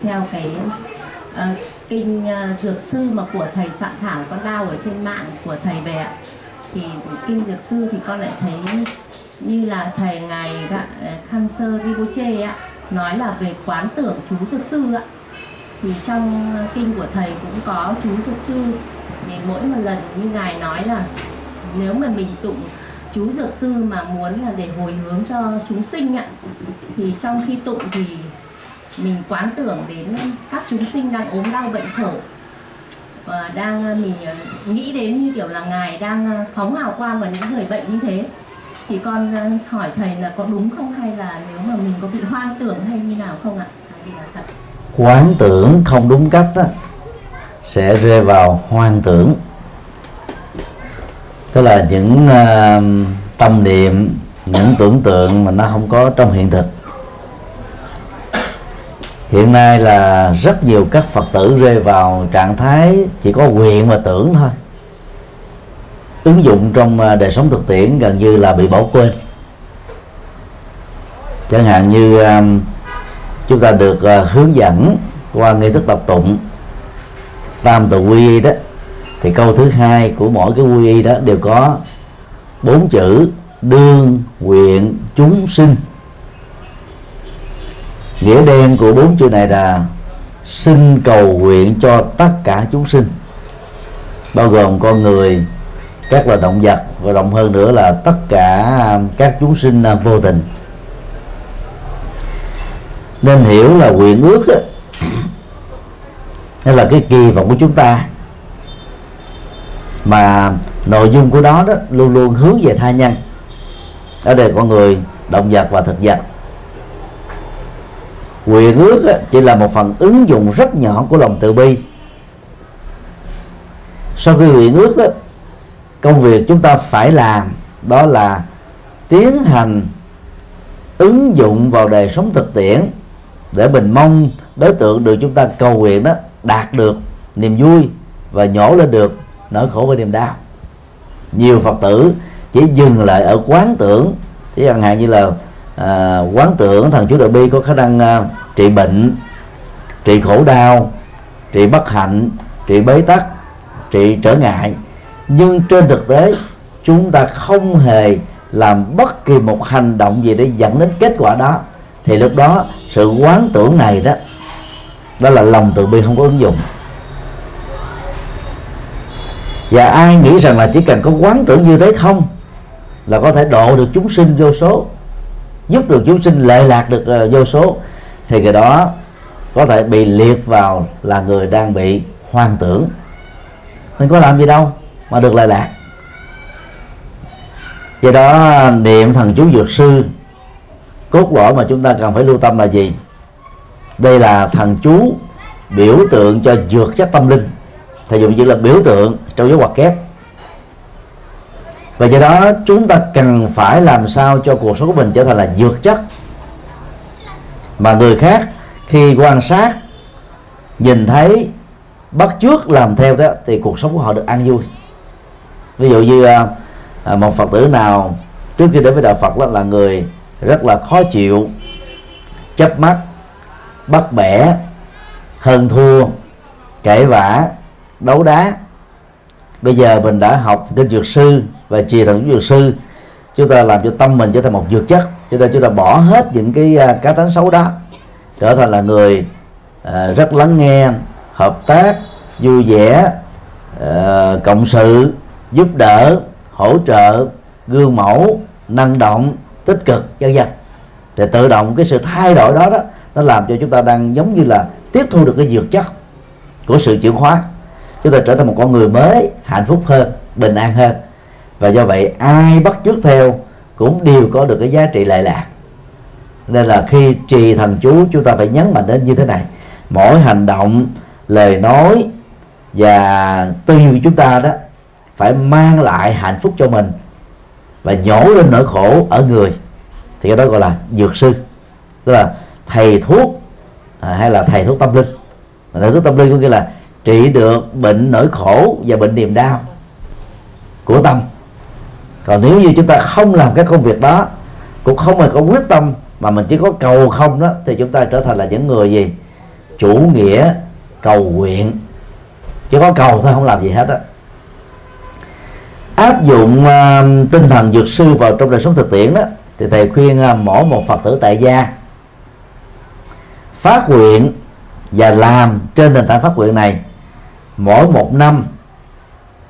theo cái uh, kinh uh, dược sư mà của thầy soạn thảo con đau ở trên mạng của thầy về ạ. Thì kinh dược sư thì con lại thấy như là thầy ngài Ra- ờ, Khamsơ Rinpoche ạ nói là về quán tưởng chú dược sư ạ. Thì trong kinh của thầy cũng có chú dược sư. Thì mỗi một lần như ngài nói là nếu mà mình tụng chú dược sư mà muốn là để hồi hướng cho chúng sinh ạ thì trong khi tụng thì mình quán tưởng đến các chúng sinh đang ốm đau bệnh khổ và đang ờ, mình ờ, nghĩ đến như kiểu là ngài đang ờ, phóng hào quang vào những người bệnh như thế. Thì con hỏi thầy là có đúng không? Hay là nếu mà mình có bị hoang tưởng hay như nào không ạ? Quán tưởng không đúng cách á, sẽ rơi vào hoang tưởng. Tức là những uh, tâm niệm những tưởng tượng mà nó không có trong hiện thực hiện nay là rất nhiều các phật tử rơi vào trạng thái chỉ có quyền và tưởng thôi. Ứng dụng trong à, đời sống thực tiễn gần như là bị bỏ quên. Chẳng hạn như à, chúng ta được à, hướng dẫn qua nghi thức đọc tụng, tam tự quy y đó, thì câu thứ hai của mỗi cái quy y đó đều có bốn chữ đương, nguyện, chúng sinh nghĩa đen của bốn chữ này là xin cầu nguyện cho tất cả chúng sinh. Bao gồm con người các loài động vật và rộng hơn nữa là tất cả các chúng sinh vô tình. Nên hiểu là nguyện ước á, hay là cái kỳ vọng của chúng ta. Mà nội dung của đó đó luôn luôn hướng về tha nhân. Ở đây con người động vật và thực vật quyền ước chỉ là một phần ứng dụng rất nhỏ của lòng từ bi. Sau khi nguyện ước công việc chúng ta phải làm đó là tiến hành ứng dụng vào đời sống thực tiễn để mình mong đối tượng được chúng ta cầu nguyện đó đạt được niềm vui và nhổ lên được nỗi khổ và niềm đau. Nhiều phật tử chỉ dừng lại ở quán tưởng chỉ chẳng hạn như là à, quán tưởng thần chú đại bi có khả năng à, trị bệnh trị khổ đau trị bất hạnh trị bế tắc trị trở ngại. Nhưng trên thực tế chúng ta không hề làm bất kỳ một hành động gì để dẫn đến kết quả đó. Thì lúc đó sự quán tưởng này đó đó là lòng từ bi không có ứng dụng. Và ai nghĩ rằng là chỉ cần có quán tưởng như thế không là có thể độ được chúng sinh vô số giúp được chúng sinh lệ lạc được uh, vô số thì cái đó có thể bị liệt vào là người đang bị hoang tưởng. Mình có làm gì đâu mà được lợi lạc. Do đó, niệm thần chú dược sư, cốt lõi mà chúng ta cần phải lưu tâm là gì? Đây là thần chú biểu tượng cho dược chất tâm linh. Thầy dùng chữ là biểu tượng trong dấu ngoặc kép. Và do đó, chúng ta cần phải làm sao cho cuộc sống của mình trở thành là dược chất mà người khác khi quan sát nhìn thấy bắt chước làm theo đó thì cuộc sống của họ được an vui. Ví dụ như à, à một phật tử nào trước khi đến với đạo phật đó là người rất là khó chịu chấp mắt bắt bẻ hơn thua cãi vã đấu đá. Bây giờ mình đã học kinh dược sư và trì thần dược sư chúng ta làm cho tâm mình trở thành một dược chất. Cho nên chúng ta bỏ hết những cái à, cá tánh xấu đó trở thành là người uh, rất lắng nghe hợp tác vui vẻ uh, cộng sự giúp đỡ hỗ trợ gương mẫu năng động tích cực vân vân. Thì tự động cái sự thay đổi đó đó nó làm cho chúng ta đang giống như là tiếp thu được cái dược chất của sự chuyển hóa. Chúng ta trở thành một con người mới hạnh phúc hơn bình an hơn và do vậy ai bắt chước theo cũng đều có được cái giá trị lệ lạc. Nên là khi trì thần chú chúng ta phải nhấn mạnh đến như thế này. Mỗi hành động lời nói và tư duy chúng ta đó phải mang lại hạnh phúc cho mình và nhổ lên nỗi khổ ở người. Thì cái đó gọi là dược sư. Tức là thầy thuốc à, hay là thầy thuốc tâm linh. Mà thầy thuốc tâm linh có nghĩa là trị được bệnh nỗi khổ và bệnh niềm đau của tâm còn nếu như chúng ta không làm cái công việc đó cũng không hề có quyết tâm mà mình chỉ có cầu không đó thì chúng ta trở thành là những người gì? Chủ nghĩa cầu nguyện. Chỉ có cầu thôi không làm gì hết á. Áp dụng uh, tinh thần dược sư vào trong đời sống thực tiễn đó thì thầy khuyên à, uh, mỗi một phật tử tại gia. Phát nguyện và làm trên nền tảng phát nguyện này mỗi một năm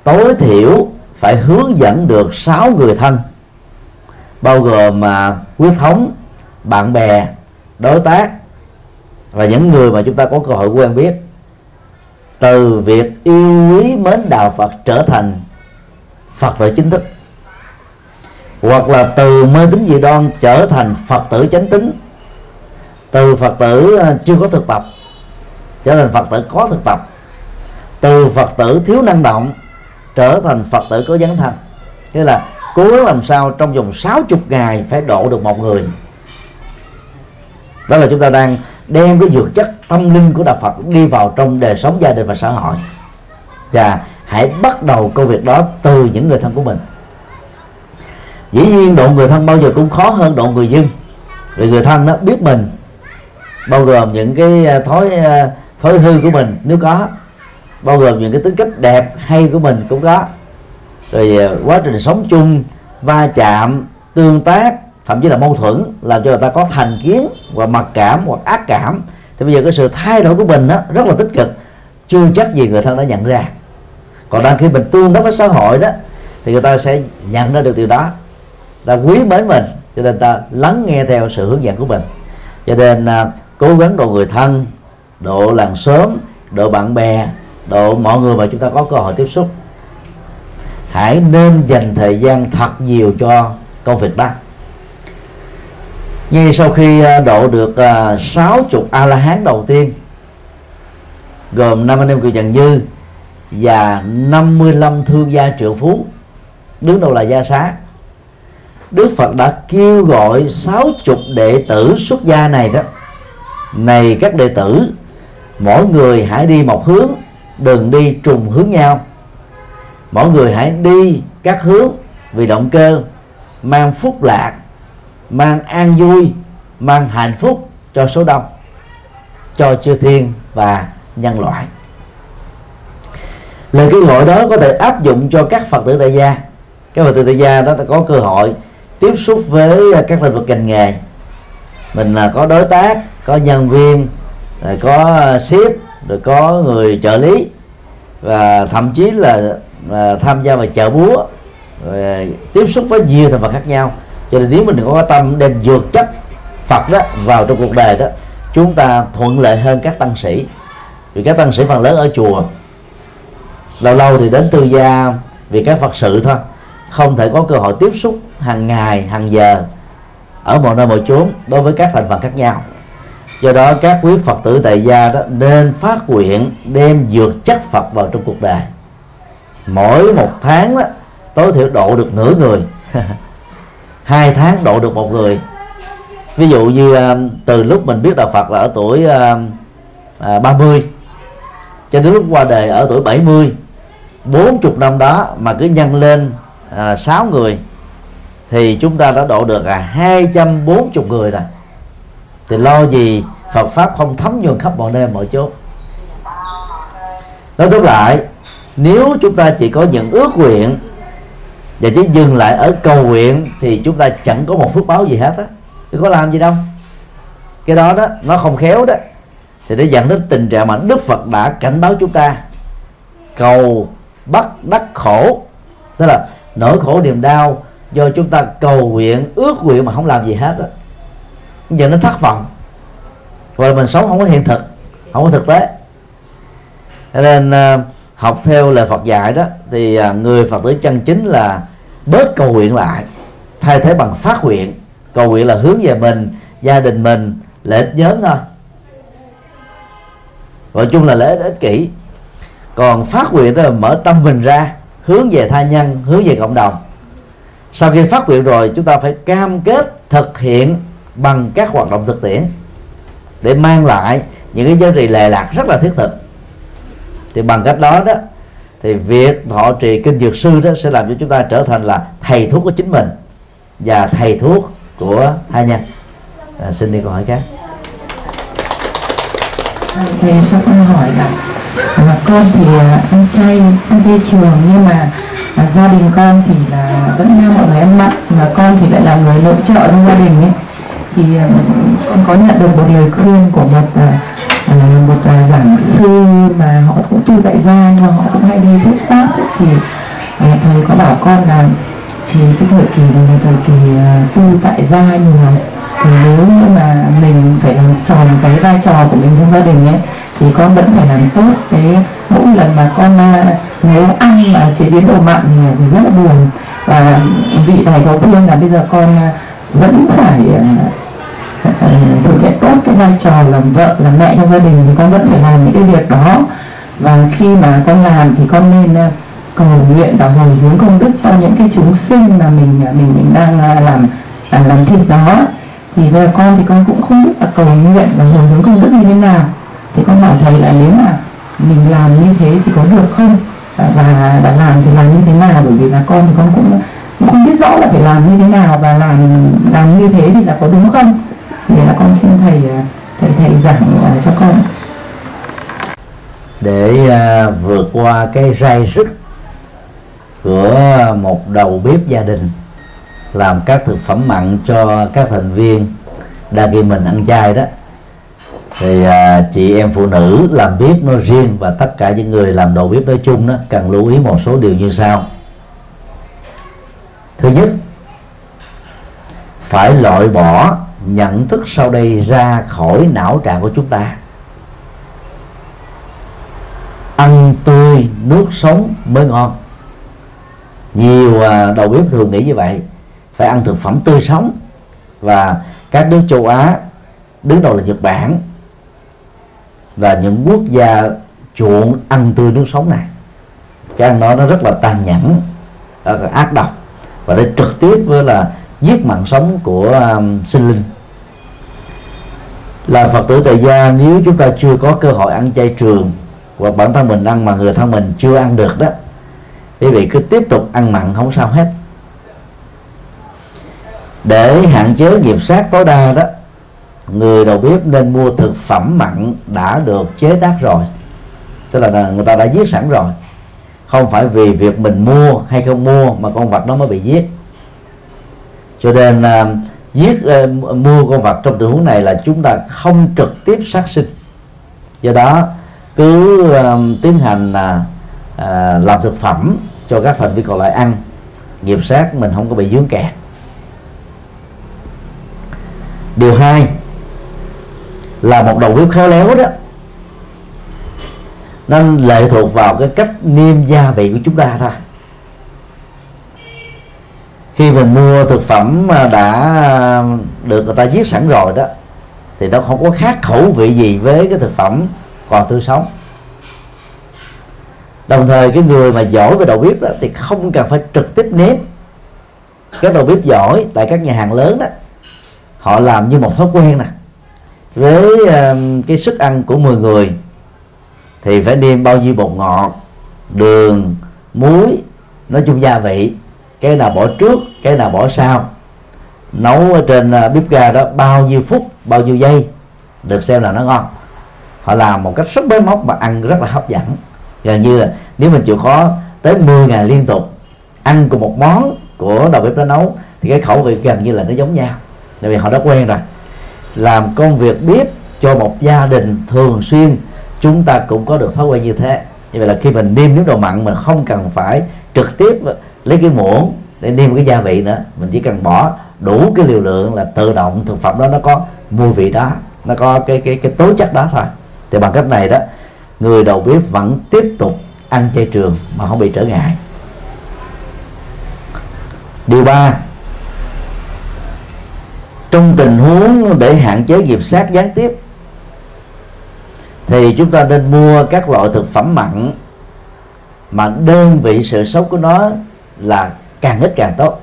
tối thiểu phải hướng dẫn được 6 người thân, bao gồm mà huyết thống, bạn bè, đối tác và những người mà chúng ta có cơ hội quen biết. Từ việc yêu quý mến đạo Phật trở thành Phật tử chính thức, hoặc là từ mê tín dị đoan trở thành Phật tử chánh tín, từ Phật tử à, chưa có thực tập trở thành Phật tử có thực tập, từ Phật tử thiếu năng động trở thành Phật tử có dấn thân. Nghĩa là cố gắng làm sao trong vòng 60 ngày phải độ được một người. Đó là chúng ta đang đem cái dược chất tâm linh của đạo Phật đi vào trong đời sống gia đình và xã hội. Và hãy bắt đầu công việc đó từ những người thân của mình. Dĩ nhiên độ người thân bao giờ cũng khó hơn độ người dân. Vì người thân nó biết mình, bao gồm những cái à, thói à, thói hư của mình. Nếu có bao gồm những cái tính cách đẹp hay của mình cũng có. Rồi à, quá trình sống chung va chạm tương tác thậm chí là mâu thuẫn làm cho người ta có thành kiến và mặc cảm hoặc ác cảm. Thì bây giờ cái sự thay đổi của mình đó, rất là tích cực. Chưa chắc gì người thân đã nhận ra. Còn đang khi mình tương tác với xã hội đó thì người ta sẽ nhận ra được điều đó. Ta quý mến mình cho nên ta lắng nghe theo sự hướng dẫn của mình. Cho nên à, cố gắng độ người thân độ làng xóm độ bạn bè độ mọi người mà chúng ta có cơ hội tiếp xúc. Hãy nên dành thời gian thật nhiều cho công việc đó. Ngay sau khi à, độ được à, sáu chục a la hán đầu tiên gồm năm anh em kiều trần dư và 55 thương gia triệu phú đứng đầu là gia xá. Đức Phật đã kêu gọi sáu chục đệ tử xuất gia này đó. Này các đệ tử mỗi người hãy đi một hướng đừng đi trùng hướng nhau. Mỗi người hãy đi các hướng vì động cơ mang phúc lạc, mang an vui, mang hạnh phúc cho số đông, cho chư thiên và nhân loại. Lời kêu gọi đó có thể áp dụng cho các phật tử tại gia. Các phật tử tại gia đó đã có cơ hội tiếp xúc với các lĩnh vực ngành nghề. Mình là có đối tác, có nhân viên, rồi có ship rồi có người trợ lý và thậm chí là, à, tham gia vào chợ búa rồi tiếp xúc với nhiều thành phần khác nhau. Cho nên nếu mình có tâm đem dược chất Phật đó vào trong cuộc đời đó chúng ta thuận lợi hơn các tăng sĩ. Vì các tăng sĩ phần lớn ở chùa. Lâu lâu thì đến tư gia vì các phật sự thôi. Không thể có cơ hội tiếp xúc hàng ngày hàng giờ ở mọi nơi mọi chốn đối với các thành phần khác nhau do đó các quý phật tử tại gia đó nên phát nguyện đem dược chất phật vào trong cuộc đời. Mỗi một tháng đó, tối thiểu độ được nửa người. Hai tháng độ được một người. Ví dụ như ờ, từ lúc mình biết đạo Phật là ở tuổi ờ, ờ, 30 cho đến lúc qua đời ở tuổi 70 40 năm đó mà cứ nhân lên à, 6 người thì chúng ta đã độ được à 240 người rồi thì lo gì Phật pháp không thấm nhuần khắp mọi nơi, mọi chỗ nói tóm lại, nếu chúng ta chỉ có những ước nguyện và chỉ dừng lại ở cầu nguyện, thì chúng ta chẳng có một phước báo gì hết á. Chứ có làm gì đâu. Cái đó đó, nó không khéo đó. Thì để dẫn đến tình trạng mà Đức Phật đã cảnh báo chúng ta, cầu bắt đắc khổ, tức là nỗi khổ niềm đau, do chúng ta cầu nguyện, ước nguyện mà không làm gì hết đó giờ nó thất vọng. Rồi mình sống không có hiện thực, không có thực tế. Cho nên ờ, học theo lời Phật dạy đó, thì ờ, người Phật tử chân chính là bớt cầu nguyện lại, thay thế bằng phát nguyện. Cầu nguyện là hướng về mình, gia đình mình, lợi ích nhóm thôi. Gọi chung là lợi ích ích kỷ. Còn phát nguyện tức là mở tâm mình ra, hướng về tha nhân, hướng về cộng đồng. Sau khi phát nguyện rồi, chúng ta phải cam kết thực hiện bằng các hoạt động thực tiễn để mang lại những cái giá trị lệ lạc rất là thiết thực. Thì bằng cách đó đó thì việc thọ trì kinh dược sư đó sẽ làm cho chúng ta trở thành là thầy thuốc của chính mình và thầy thuốc của thai nhân. À, xin đi câu hỏi khác. Thầy cho con hỏi là à, con thì à, ăn chay ăn chay trường nhưng mà à, gia đình con thì là vẫn theo mọi người ăn mặn mà con thì lại là người nội trợ trong gia đình ấy thì ờ, con có nhận được một lời khuyên của một ờ, ờ, một giảng sư mà họ cũng tu tại gia nhưng mà họ cũng hay đi thuyết pháp. Ấy, thì thầy có bảo con là thì cái thời kỳ này là thời kỳ tu tại gia nhiều thì nếu như mà mình phải làm tròn cái vai trò của mình trong gia đình ấy thì con vẫn phải làm tốt cái mỗi lần mà con nếu nấu ăn mà chế biến đồ mặn thì, thì rất là buồn. Và vị thầy có khuyên là bây giờ con vẫn phải thực hiện tốt cái vai trò làm vợ làm mẹ trong gia đình thì con vẫn phải làm những cái việc đó. Và khi mà con làm thì con nên ờ, cầu nguyện và hồi hướng công đức cho những cái chúng sinh mà mình ờ, mình mình đang ờ, làm à, làm thịt đó. Thì về con thì con cũng không biết là cầu nguyện và hồi hướng công đức như thế nào. Thì con bảo thầy là nếu mà mình làm như thế thì có được không? Và, đã làm thì làm như thế nào? Bởi vì là con thì con cũng cũng không biết rõ là phải làm như thế nào. Và làm làm như thế thì là có đúng không? Thì là con xin thầy ờ, thầy thầy giảng ờ, cho con. Để uh, vượt qua cái rai rứt của một đầu bếp gia đình làm các thực phẩm mặn cho các thành viên đa kỳ mình ăn chay đó thì à, chị em phụ nữ làm bếp nói riêng và tất cả những người làm đầu bếp nói chung đó cần lưu ý một số điều như sau. Thứ nhất phải loại bỏ nhận thức sau đây ra khỏi não trạng của chúng ta. Ăn tươi nước sống mới ngon. Nhiều à, đầu bếp thường nghĩ như vậy. Phải ăn thực phẩm tươi sống. Và các nước châu Á đứng đầu là Nhật Bản và những quốc gia chuộng ăn tươi nước sống này. Cái ăn đó nó rất là tàn nhẫn à, ác độc. Và nó trực tiếp với là giết mạng sống của um, sinh linh. Là phật tử tại gia nếu chúng ta chưa có cơ hội ăn chay trường hoặc bản thân mình ăn mà người thân mình chưa ăn được đó quý vị cứ tiếp tục ăn mặn không sao hết. Để hạn chế nghiệp sát tối đa đó người đầu bếp nên mua thực phẩm mặn đã được chế tác rồi. Tức là người ta đã giết sẵn rồi. Không phải vì việc mình mua hay không mua mà con vật nó mới bị giết cho nên uh, giết uh, mua con vật trong tình huống này là chúng ta không trực tiếp sát sinh. Do đó cứ uh, tiến hành uh, làm thực phẩm cho các thành viên còn lại ăn. Nghiệp sát mình không có bị dướng kẹt. Điều hai là một đầu bếp khéo léo đó. Nên lệ thuộc vào cái cách niêm gia vị của chúng ta thôi khi mình mua thực phẩm mà đã à, được người ta giết sẵn rồi đó thì nó không có khác khẩu vị gì với cái thực phẩm còn tươi sống. Đồng thời cái người mà giỏi về đầu bếp đó thì không cần phải trực tiếp nếm. Các đầu bếp giỏi tại các nhà hàng lớn đó họ làm như một thói quen nè. Với uh, cái sức ăn của 10 người thì phải nêm bao nhiêu bột ngọt đường muối nói chung gia vị cái nào bỏ trước, cái nào bỏ sau. Nấu ở trên à, bếp ga đó bao nhiêu phút, bao nhiêu giây, được xem là nó ngon. Họ làm một cách rất bế móc mà ăn rất là hấp dẫn. Gần như là nếu mình chịu khó tới 10 ngày liên tục ăn cùng một món của đầu bếp đó nấu, thì cái khẩu vị gần như là nó giống nhau. Tại vì họ đã quen rồi. Làm công việc bếp cho một gia đình thường xuyên, chúng ta cũng có được thói quen như thế. Như vậy là khi mình nêm nếm đồ mặn, mình không cần phải trực tiếp lấy cái muỗng để nêm cái gia vị nữa. Mình chỉ cần bỏ đủ cái liều lượng là tự động thực phẩm đó nó có mùi vị đó, nó có cái cái cái tố chất đó thôi. Thì bằng cách này đó, người đầu bếp vẫn tiếp tục ăn chay trường mà không bị trở ngại. Điều ba, trong tình huống để hạn chế nghiệp sát gián tiếp thì chúng ta nên mua các loại thực phẩm mặn mà đơn vị sự sống của nó là càng ít càng tốt.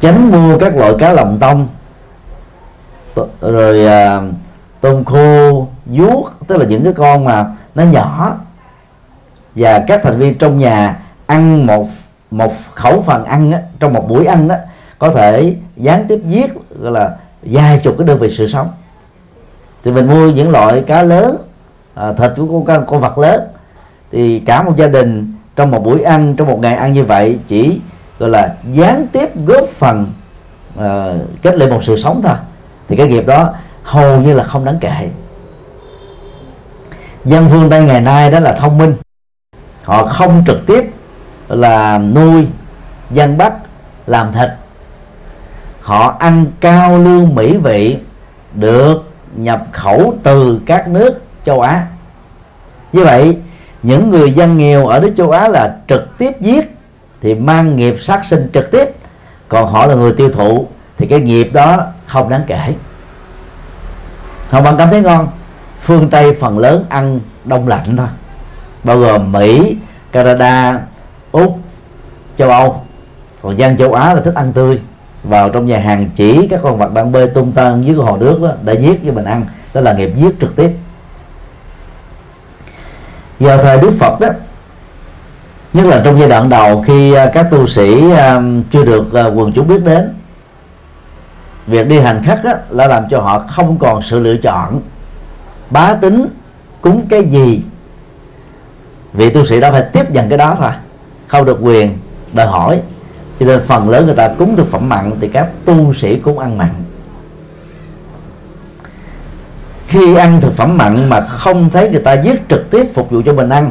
Tránh mua các loại cá lòng tông rồi à, tôm khô vuốt tức là những cái con mà nó nhỏ. Và các thành viên trong nhà ăn một một khẩu phần ăn á, trong một buổi ăn đó có thể gián tiếp giết gọi là vài chục cái đơn vị sự sống. Thì mình mua những loại cá lớn à, thịt của con con vật lớn thì cả một gia đình trong một buổi ăn trong một ngày ăn như vậy chỉ gọi là gián tiếp góp phần uh, kết lên một sự sống thôi. Thì cái nghiệp đó hầu như là không đáng kể. Dân phương tây ngày nay đó là thông minh. Họ không trực tiếp là nuôi dân bắt làm thịt. Họ ăn cao lương mỹ vị được nhập khẩu từ các nước châu Á. Như vậy những người dân nghèo ở nước châu Á là trực tiếp giết thì mang nghiệp sát sinh trực tiếp. Còn họ là người tiêu thụ thì cái nghiệp đó không đáng kể. Không bạn cảm thấy ngon. Phương Tây phần lớn ăn đông lạnh thôi. Bao gồm Mỹ, Canada, Úc, châu Âu. Còn dân châu Á là thích ăn tươi. Vào trong nhà hàng chỉ các con vật đang bơi tung tăng dưới cái hồ nước đó để giết cho mình ăn. Đó là nghiệp giết trực tiếp vào thời Đức Phật đó nhất là trong giai đoạn đầu khi à, các tu sĩ à, chưa được à, quần chúng biết đến việc đi hành khất á, là làm cho họ không còn sự lựa chọn bá tính cúng cái gì. Vị tu sĩ đó phải tiếp nhận cái đó thôi không được quyền đòi hỏi. Cho nên phần lớn người ta cúng thực phẩm mặn thì các tu sĩ cũng ăn mặn khi ăn thực phẩm mặn mà không thấy người ta giết trực tiếp phục vụ cho mình ăn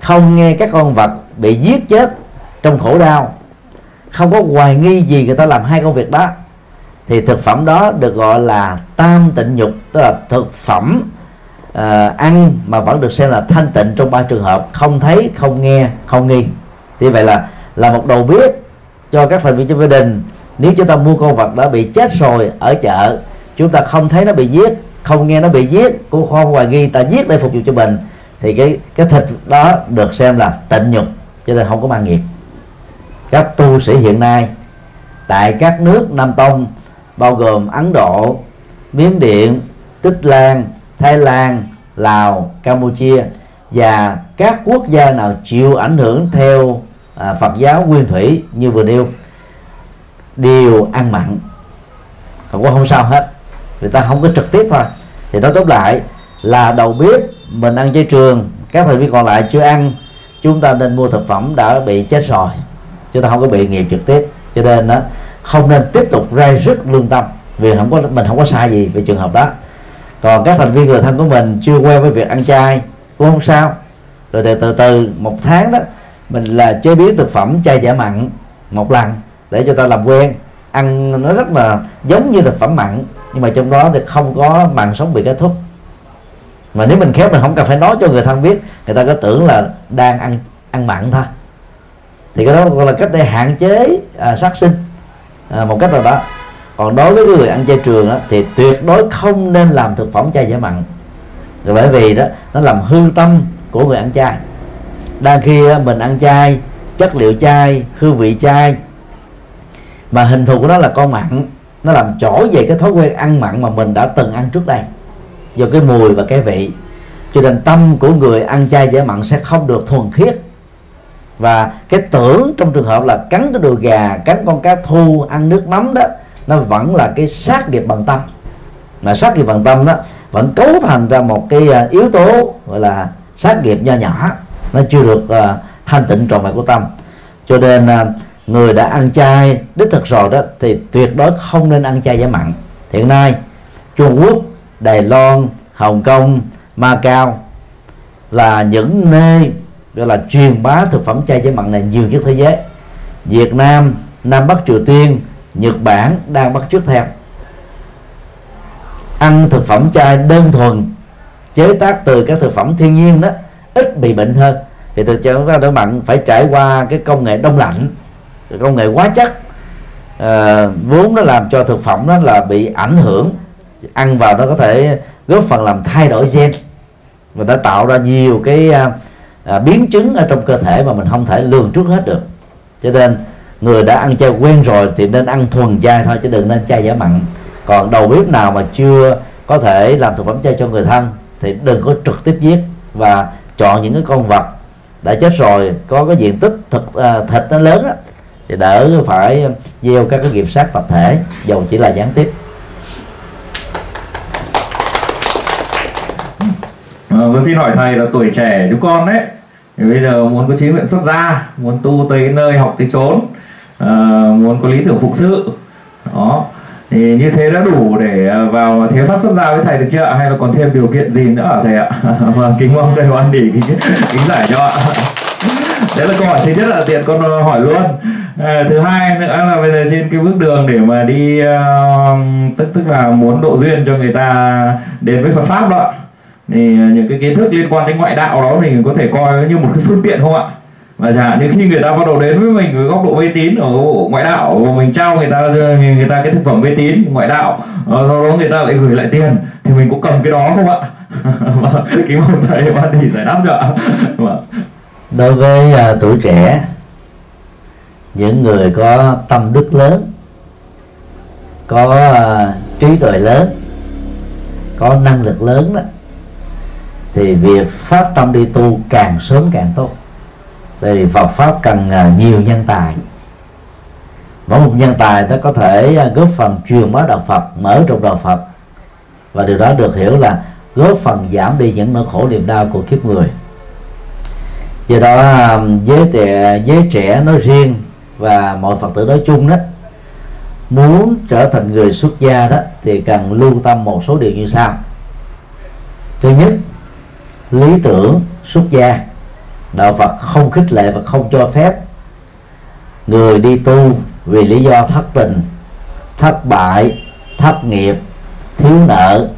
không nghe các con vật bị giết chết trong khổ đau không có hoài nghi gì người ta làm hai công việc đó thì thực phẩm đó được gọi là tam tịnh nhục tức là thực phẩm uh, ăn mà vẫn được xem là thanh tịnh trong ba trường hợp không thấy không nghe không nghi. Thì vậy là là một đầu bếp cho các thành viên trong gia đình nếu chúng ta mua con vật đã bị chết rồi ở chợ chúng ta không thấy nó bị giết không nghe nó bị giết cũng không hoài nghi ta giết để phục vụ cho mình thì cái cái thịt đó được xem là tịnh nhục cho nên không có mang nghiệp các tu sĩ hiện nay tại các nước Nam Tông bao gồm Ấn Độ, Miến Điện, Tích Lan, Thái Lan, Lào, Campuchia và các quốc gia nào chịu ảnh hưởng theo à, Phật giáo nguyên thủy như vừa nêu đều ăn mặn. Không có không sao hết người ta không có trực tiếp thôi. Thì nói tốt lại là đầu bếp mình ăn chay trường, các thành viên còn lại chưa ăn, chúng ta nên mua thực phẩm đã bị chết rồi chúng ta không có bị nghiệp trực tiếp. Cho nên đó không nên tiếp tục rai rứt lương tâm, vì không có, mình không có sai gì về trường hợp đó. Còn các thành viên người thân của mình chưa quen với việc ăn chay cũng không sao. Rồi từ từ từ một tháng đó, mình là chế biến thực phẩm chay giả mặn một lần để cho ta làm quen. Ăn nó rất là giống như thực phẩm mặn nhưng mà trong đó thì không có mặn sống bị kết thúc. Mà nếu mình khéo mình không cần phải nói cho người thân biết người ta có tưởng là đang ăn ăn mặn thôi. Thì cái đó gọi là cách để hạn chế à, sát sinh. À, một cách nào đó. Còn đối với người ăn chay trường đó, thì tuyệt đối không nên làm thực phẩm chay giả mặn. Rồi bởi vì đó nó làm hư tâm của người ăn chay. Đang khi mình ăn chay chất liệu chay hương vị chay mà hình thù của nó là con mặn nó làm trỗi về cái thói quen ăn mặn mà mình đã từng ăn trước đây. Do cái mùi và cái vị. Cho nên tâm của người ăn chay giải mặn sẽ không được thuần khiết. Và cái tưởng trong trường hợp là cắn cái đùi gà cắn con cá thu ăn nước mắm đó nó vẫn là cái sát nghiệp bằng tâm. Mà sát nghiệp bằng tâm đó vẫn cấu thành ra một cái à, yếu tố gọi là sát nghiệp nho nhỏ. Nó chưa được uh, thanh tịnh trọn vẹn của tâm. Cho nên uh, người đã ăn chay, đích thực rồi đó, thì tuyệt đối không nên ăn chay giả mặn. Hiện nay, Trung Quốc, Đài Loan, Hồng Kông, Macau là những nơi gọi là truyền bá thực phẩm chay giả mặn này nhiều nhất thế giới. Việt Nam Nam Bắc Triều Tiên, Nhật Bản đang bắt chước theo. Ăn thực phẩm chay đơn thuần, chế tác từ các thực phẩm thiên nhiên đó, ít bị bệnh hơn. Thì thực chất ra đối mặn phải trải qua cái công nghệ đông lạnh công nghệ hóa chất à, vốn nó làm cho thực phẩm đó là bị ảnh hưởng ăn vào nó có thể góp phần làm thay đổi gen. Và đã tạo ra nhiều cái à, à, biến chứng ở trong cơ thể mà mình không thể lường trước hết được. Cho nên người đã ăn chay quen rồi thì nên ăn thuần chay thôi chứ đừng nên chay giả mặn. Còn đầu bếp nào mà chưa có thể làm thực phẩm chay cho người thân thì đừng có trực tiếp giết và chọn những cái con vật đã chết rồi có cái diện tích thực à, thịt nó lớn á, thì đỡ phải gieo các cái nghiệp sát tập thể dầu chỉ là gián tiếp. À, con xin hỏi thầy là tuổi trẻ chúng con đấy. Thì bây giờ muốn có chí nguyện xuất gia muốn tu tới nơi học tới chốn à, muốn có lý tưởng phục sự. Đó. Thì như thế đã đủ để ờ, vào thế pháp xuất gia với thầy được chưa ạ? Hay là còn thêm điều kiện gì nữa hả thầy ạ? Vâng kính mong thầy hoan hỉ kính, kính giải cho ạ đấy là câu hỏi thứ nhất là tiện con ờ, hỏi luôn. À, thứ hai nữa là bây giờ trên cái bước đường để mà đi uh, tức tức là muốn độ duyên cho người ta đến với Phật pháp đó. Thì những cái kiến thức liên quan đến ngoại đạo đó mình có thể coi như một cái phương tiện không ạ? Và chẳng hạn như khi người ta bắt đầu đến với mình với góc độ mê tín ở ngoại đạo và mình trao người ta người ta cái thực phẩm mê tín ngoại đạo sau đó người ta lại gửi lại tiền thì mình cũng cầm cái đó không ạ? Vâng, và kính mong thầy ban thì giải đáp cho ạ. Vâng đối với uh, tuổi trẻ những người có tâm đức lớn có uh, trí tuệ lớn có năng lực lớn đó thì việc phát tâm đi tu càng sớm càng tốt. Vì Phật pháp cần à, nhiều nhân tài. Mỗi một nhân tài nó có thể góp phần truyền bá đạo Phật mở rộng đạo Phật. Và điều đó được hiểu là góp phần giảm đi những nỗi khổ niềm đau của kiếp người do đó um, giới trẻ giới trẻ nói riêng và mọi phật tử nói chung đó, muốn trở thành người xuất gia đó thì cần lưu tâm một số điều như sau. Thứ nhất, lý tưởng xuất gia. Đạo phật không khích lệ và không cho phép người đi tu vì lý do thất tình, thất bại, thất nghiệp, thiếu nợ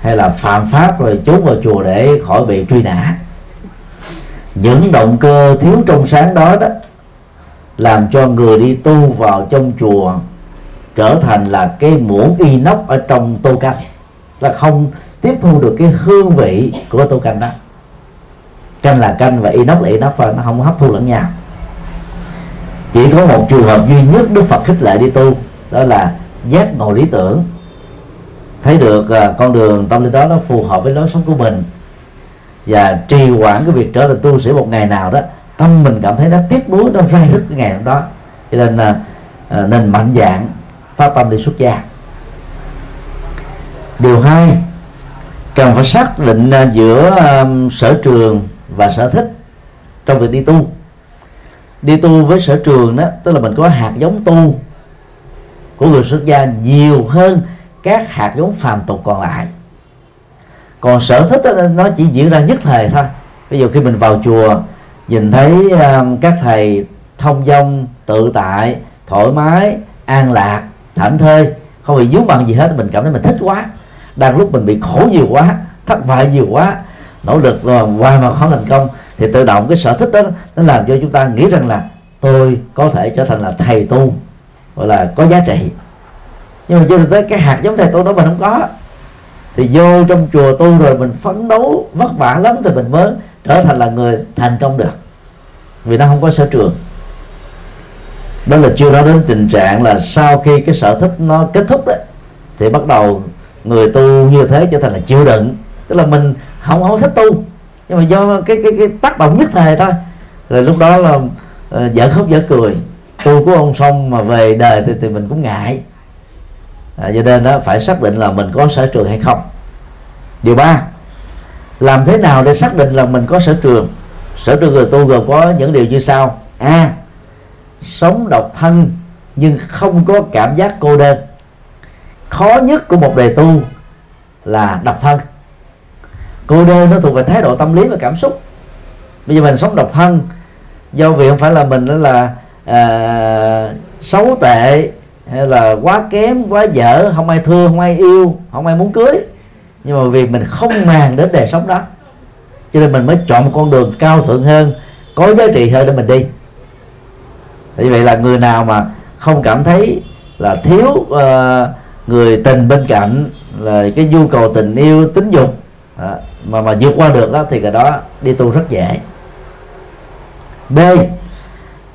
hay là phạm pháp rồi trốn vào chùa để khỏi bị truy nã những động cơ thiếu trong sáng đó đó làm cho người đi tu vào trong chùa trở thành là cái muỗng inox ở trong tô canh. Là không tiếp thu được cái hương vị của tô canh đó. Canh là canh và inox là inox và nó không hấp thu lẫn nhau. Chỉ có một trường hợp duy nhất đức phật khích lệ đi tu, đó là giác ngộ lý tưởng. Thấy được à, con đường tâm linh đó nó phù hợp với lối sống của mình và trì hoãn cái việc trở thành tu sĩ một ngày nào đó, tâm mình cảm thấy nó tiếc nuối, nó rai rứt cái ngày hôm đó. Cho nên là nên mạnh dạng phát tâm đi xuất gia. Điều hai, cần phải xác định à, giữa à, sở trường và sở thích trong việc đi tu. Đi tu với sở trường đó, tức là mình có hạt giống tu của người xuất gia nhiều hơn các hạt giống phàm tục còn lại còn sở thích đó, nó chỉ diễn ra nhất thời thôi. Ví dụ khi mình vào chùa nhìn thấy um, các thầy thông dong tự tại thoải mái an lạc thảnh thơi không bị dướng bằng gì hết mình cảm thấy mình thích quá. Đang lúc mình bị khổ nhiều quá thất bại nhiều quá nỗ lực rồi qua mà không thành công thì tự động cái sở thích đó nó làm cho chúng ta nghĩ rằng là tôi có thể trở thành là thầy tu gọi là có giá trị. Nhưng mà chưa tới cái hạt giống thầy tu đó mình không có thì vô trong chùa tu rồi mình phấn đấu vất vả lắm thì mình mới trở thành là người thành công được. Vì nó không có sở trường. Đó là chưa nói đến tình trạng là sau khi cái sở thích nó kết thúc đấy thì bắt đầu người tu như thế trở thành là chịu đựng. Tức là mình không không thích tu nhưng mà do cái cái cái tác động nhất thời thôi. Rồi lúc đó là ờ, uh, dở khóc dở cười. Tu của ông xong mà về đời thì, thì mình cũng ngại à, cho nên đó phải xác định là mình có sở trường hay không. Điều ba làm thế nào để xác định là mình có sở trường? Sở trường người tu gồm có những điều như sau. A sống độc thân nhưng không có cảm giác cô đơn. Khó nhất của một đề tu là độc thân. Cô đơn nó thuộc về thái độ tâm lý và cảm xúc. Bây giờ mình sống độc thân do vì không phải là mình đó là à, xấu tệ hay là quá kém quá dở không ai thương không ai yêu không ai muốn cưới. Nhưng mà vì mình không màng đến đời sống đó. Cho nên mình mới chọn một con đường cao thượng hơn có giá trị hơn để mình đi. Vì vậy là người nào mà không cảm thấy là thiếu uh, người tình bên cạnh là cái nhu cầu tình yêu tính dục à, mà mà vượt qua được đó thì cái đó đi tu rất dễ. B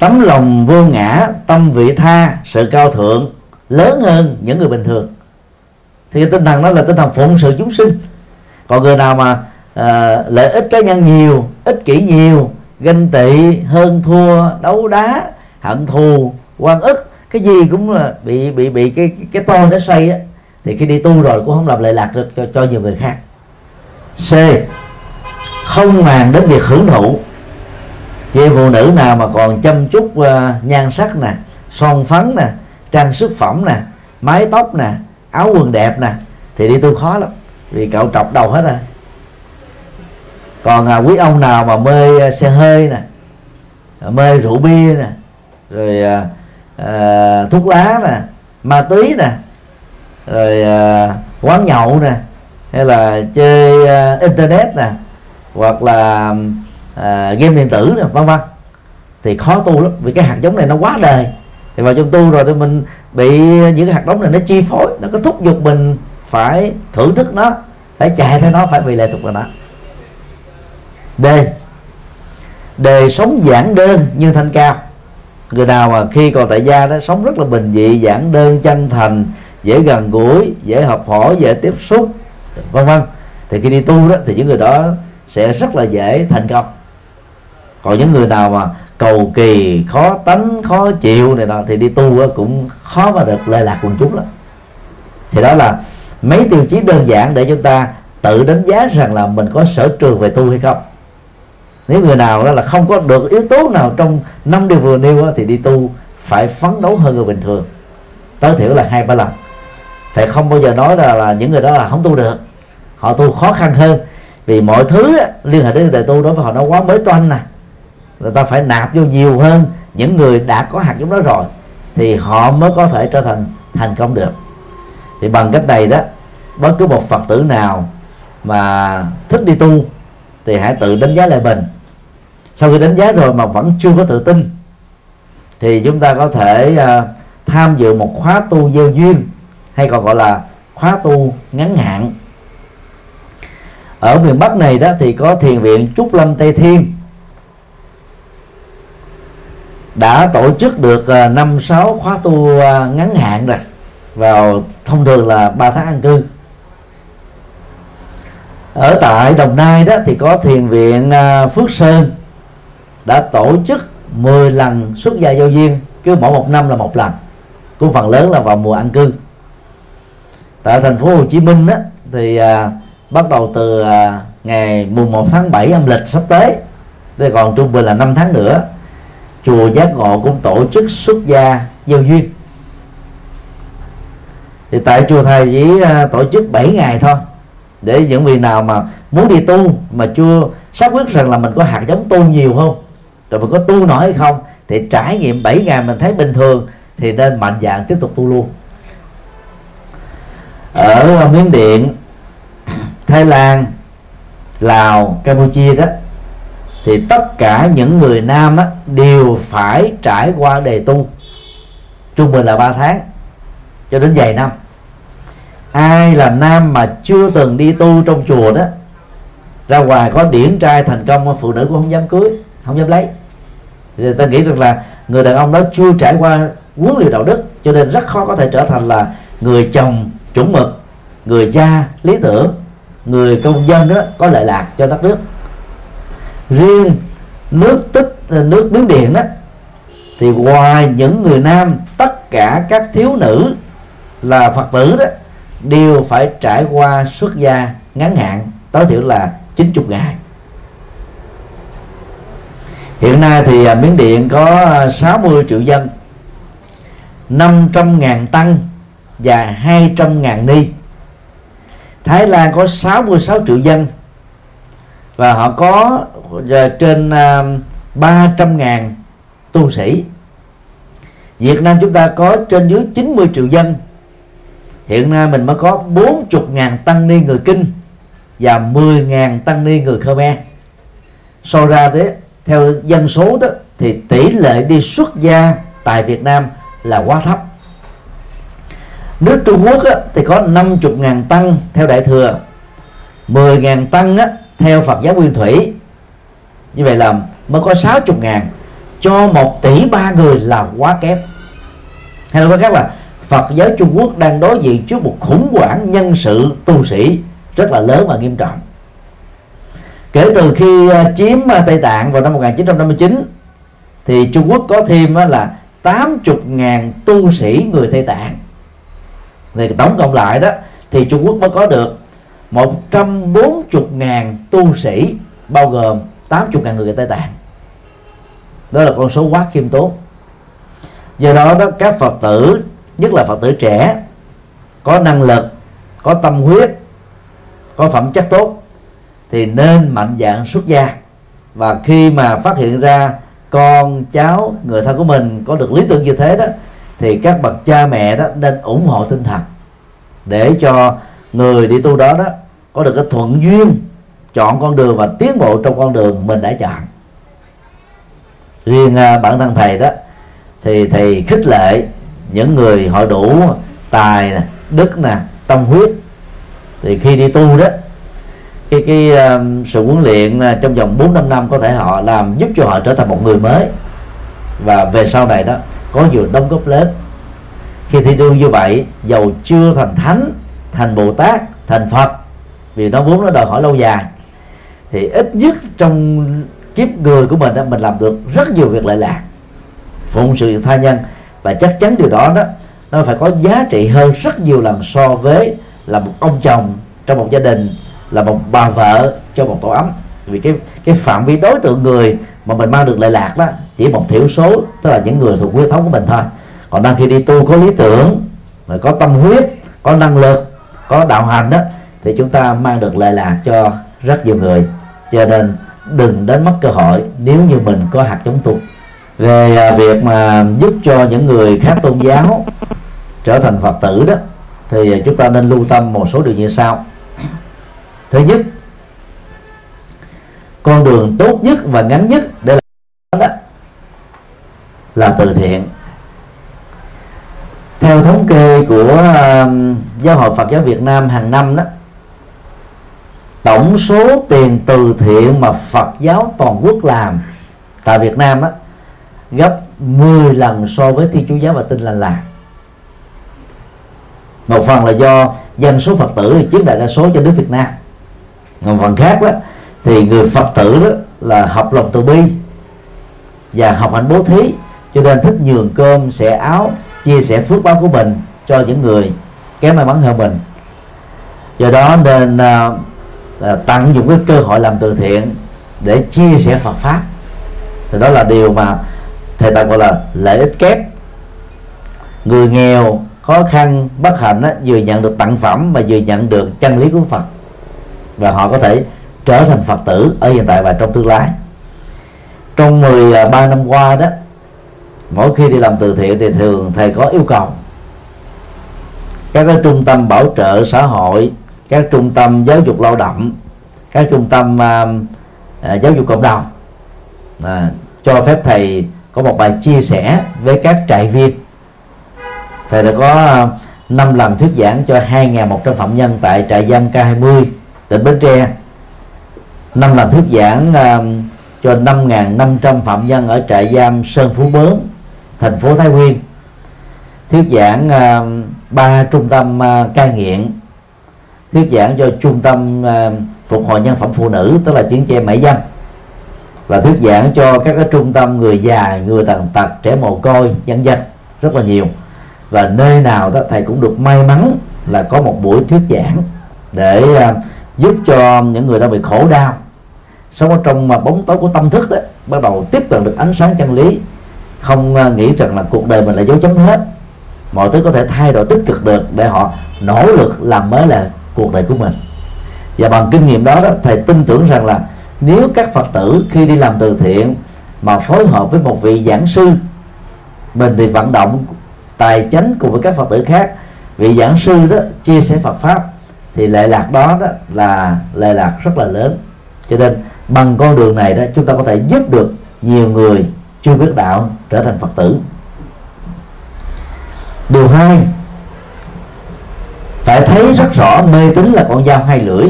tấm lòng vô ngã tâm vị tha sự cao thượng lớn hơn những người bình thường. Thì cái tinh thần đó là tinh thần phụng sự chúng sinh. Còn người nào mà uh, lợi ích cá nhân nhiều ích kỷ nhiều ganh tị hơn thua đấu đá hận thù quan ức cái gì cũng là bị bị bị cái cái, to nó xoay á thì khi đi tu rồi cũng không làm lệ lạc được cho, cho nhiều người khác. C. Không màng đến việc hưởng thụ chị phụ nữ nào mà còn chăm chút uh, nhan sắc nè son phấn nè trang sức phẩm nè mái tóc nè áo quần đẹp nè thì đi tu khó lắm vì cậu trọc đầu hết rồi. Còn à, quý ông nào mà mê ờ, xe hơi nè mê rượu bia nè rồi à, à, thuốc lá nè ma túy nè rồi à, quán nhậu nè hay là chơi à, internet nè hoặc là à, game điện tử nè vân vân. Thì khó tu lắm vì cái hạt giống này nó quá đời. Thì vào trong tu rồi thì mình bị những cái hạt giống này nó chi phối nó có thúc giục mình phải thưởng thức nó phải chạy theo nó phải bị lệ thuộc vào nó. D. Đời sống giản đơn nhưng thanh cao. Người nào mà khi còn tại gia đó sống rất là bình dị giản đơn chân thành dễ gần gũi dễ học hỏi dễ tiếp xúc vân vân. Thì khi đi tu đó thì những người đó sẽ rất là dễ thành công còn những người nào mà cầu kỳ khó tánh khó chịu này nọ thì đi tu cũng khó mà được lệ lạc quần chúng lắm. Thì đó là mấy tiêu chí đơn giản để chúng ta tự đánh giá rằng là mình có sở trường về tu hay không. Nếu người nào đó là không có được yếu tố nào trong năm điều vừa nêu thì đi tu phải phấn đấu hơn người bình thường. Tối thiểu là hai ba lần. Thầy không bao giờ nói là, là những người đó là không tu được. Họ tu khó khăn hơn vì mọi thứ liên hệ đến đời tu đối với họ nó quá mới toanh nè người ta phải nạp vô nhiều hơn những người đã có hạt giống đó rồi thì họ mới có thể trở thành thành công được. Thì bằng cách này đó bất cứ một phật tử nào mà thích đi tu thì hãy tự đánh giá lại mình. Sau khi đánh giá rồi mà vẫn chưa có tự tin thì chúng ta có thể uh, tham dự một khóa tu gieo duyên hay còn gọi là khóa tu ngắn hạn. Ở miền Bắc này đó thì có thiền viện Trúc Lâm Tây Thiên đã tổ chức được à, năm sáu khóa tu à, ngắn hạn rồi. Vào thông thường là 3 tháng an cư. Ở tại Đồng Nai đó thì có thiền viện à, Phước Sơn đã tổ chức 10 lần xuất gia giao duyên cứ mỗi một năm là một lần. Cũng phần lớn là vào mùa an cư. Tại thành phố Hồ Chí Minh đó, thì à, bắt đầu từ à, ngày mùng 1 tháng 7 âm lịch sắp tới. Đây còn trung bình là 5 tháng nữa chùa giác ngộ cũng tổ chức xuất gia giao duyên. Thì tại chùa thầy chỉ à, tổ chức 7 ngày thôi, để những vị nào mà muốn đi tu mà chưa xác quyết rằng là mình có hạt giống tu nhiều không, rồi mình có tu nổi hay không, thì trải nghiệm 7 ngày mình thấy bình thường, thì nên mạnh dạng tiếp tục tu luôn. Ở miến điện, thái lan, lào, campuchia đó thì tất cả những người nam á, đều phải trải qua đề tu. Trung bình là 3 tháng cho đến vài năm. Ai là nam mà chưa từng đi tu trong chùa đó ra ngoài có điển trai thành công phụ nữ cũng không dám cưới không dám lấy. Thì ta nghĩ rằng là người đàn ông đó chưa trải qua huấn luyện đạo đức cho nên rất khó có thể trở thành là người chồng chuẩn mực người cha lý tưởng người công dân đó có lợi lạc cho đất nước riêng nước tích à, nước miếng điện đó thì ngoài những người nam, tất cả các thiếu nữ là phật tử đó, đều phải trải qua xuất gia ngắn hạn, tối thiểu là 90 ngày. Hiện nay thì à, miến điện có 60 triệu dân 500 ngàn tăng và 200 ngàn ni. Thái Lan có 66 triệu dân và họ có ờ, trên ờ, 300 à, ngàn tu sĩ. Việt Nam chúng ta có trên dưới 90 triệu dân. Hiện nay mình mới có 40 ngàn tăng ni người kinh và 10 ngàn tăng ni người Khmer. So ra thế theo dân số đó thì tỷ lệ đi xuất gia tại Việt Nam là quá thấp. Nước Trung Quốc á, thì có 50 ngàn tăng theo Đại Thừa. 10 ngàn tăng á, theo Phật giáo Nguyên Thủy, như vậy là mới có 60 ngàn cho một tỷ ba người là quá kém. Hay nói khác là Phật giáo Trung Quốc đang đối diện trước một khủng hoảng nhân sự tu sĩ rất là lớn và nghiêm trọng. Kể từ khi à, chiếm à, Tây Tạng vào năm 1959 thì Trung Quốc có thêm là 80.000 tu sĩ người Tây Tạng. Thì tổng cộng lại đó, thì Trung Quốc mới có được 140.000 tu sĩ, bao gồm 80.000 người Tây Tạng. Đó là con số quá khiêm tốn. Do đó đó, các phật tử, nhất là phật tử trẻ, có năng lực, có tâm huyết, có phẩm chất tốt, thì nên mạnh dạng xuất gia. Và khi mà phát hiện ra con cháu, người thân của mình có được lý tưởng như thế đó, thì các bậc cha mẹ đó nên ủng hộ tinh thần để cho người đi tu đó đó có được cái thuận duyên chọn con đường và tiến bộ trong con đường mình đã chọn. Riêng à, bản thân thầy đó thì thầy khích lệ những người họ đủ tài nè đức nè tâm huyết. Thì khi đi tu đó cái cái uh, sự huấn luyện à, trong vòng 4 năm năm có thể họ làm giúp cho họ trở thành một người mới. Và về sau này đó có nhiều đóng góp lớn. Khi thi đua như vậy dầu chưa thành thánh thành bồ tát, thành phật, vì nó vốn nó đòi hỏi lâu dài. Thì ít nhất trong kiếp người của mình đó mình làm được rất nhiều việc lợi lạc phụng sự tha nhân. Và chắc chắn điều đó đó, nó phải có giá trị hơn rất nhiều lần so với là một ông chồng trong một gia đình, là một bà vợ cho một tổ ấm. Vì cái cái phạm vi đối tượng người mà mình mang được lợi lạc đó, chỉ một thiểu số, tức là những người thuộc huyết thống của mình thôi. Còn đang khi đi tu có lý tưởng, mà có tâm huyết, có năng lực có đạo hành đó, thì chúng ta mang được lợi lạc cho rất nhiều người. Cho nên đừng đánh mất cơ hội nếu như mình có hạt giống tu. Về à, việc mà giúp cho những người khác tôn giáo trở thành phật tử đó, thì chúng ta nên lưu tâm một số điều như sau. Thứ nhất, con đường tốt nhất và ngắn nhất để làm đó là từ thiện theo thống kê của um, giáo hội Phật giáo Việt Nam hàng năm đó, tổng số tiền từ thiện mà Phật giáo toàn quốc làm tại Việt Nam á, gấp 10 lần so với Thiên Chúa giáo và Tin lành là một phần là do dân số Phật tử thì chiếm đại đa số cho nước Việt Nam. Một phần khác đó thì người Phật tử đó là học lòng từ bi và học hạnh bố thí, cho nên thích nhường cơm sẻ áo chia sẻ phước báo của mình cho những người kém may mắn hơn mình. Do đó nên uh, tận dụng cái cơ hội làm từ thiện để chia sẻ Phật pháp. Thì đó là điều mà thầy ta gọi là lợi ích kép. Người nghèo khó khăn bất hạnh á, vừa nhận được tặng phẩm mà vừa nhận được chân lý của Phật. Và họ có thể trở thành Phật tử ở hiện tại và trong tương lai. Trong 13 à, năm qua đó mỗi khi đi làm từ thiện thì thường thầy có yêu cầu. Các cái trung tâm bảo trợ xã hội các trung tâm giáo dục lao động các trung tâm uh, uh, giáo dục cộng đồng. Uh, cho phép thầy có một bài chia sẻ với các trại viên. Thầy đã có à, năm lần thuyết giảng cho 2.100 phạm nhân tại trại giam K20 tỉnh Bến Tre. Năm lần thuyết giảng uh, cho 5.500 phạm nhân ở trại giam Sơn Phú Bớn thành phố Thái Nguyên. Thuyết giảng uh, ba trung tâm ờ, uh, cai nghiện. Thuyết giảng cho trung tâm uh, phục hồi nhân phẩm phụ nữ tức là chiến che mại dâm. Và thuyết giảng cho các cái trung tâm người già người tàn tật trẻ mồ côi dân dân rất là nhiều. Và nơi nào đó thầy cũng được may mắn là có một buổi thuyết giảng để uh, giúp cho những người đang bị khổ đau sống ở trong mà bóng tối của tâm thức đó bắt đầu tiếp cận được ánh sáng chân lý không à, nghĩ rằng là cuộc đời mình là dấu chấm hết. Mọi thứ có thể thay đổi tích cực được để họ nỗ lực làm mới là cuộc đời của mình. Và bằng kinh nghiệm đó, đó thầy tin tưởng rằng là nếu các phật tử khi đi làm từ thiện mà phối hợp với một vị giảng sư mình thì vận động tài chánh cùng với các phật tử khác vị giảng sư đó chia sẻ phật pháp thì lệ lạc đó, đó là lệ lạc rất là lớn. Cho nên bằng con đường này đó chúng ta có thể giúp được nhiều người chưa biết đạo, trở thành phật tử. Điều hai, phải thấy rất rõ mê tín là con dao hai lưỡi,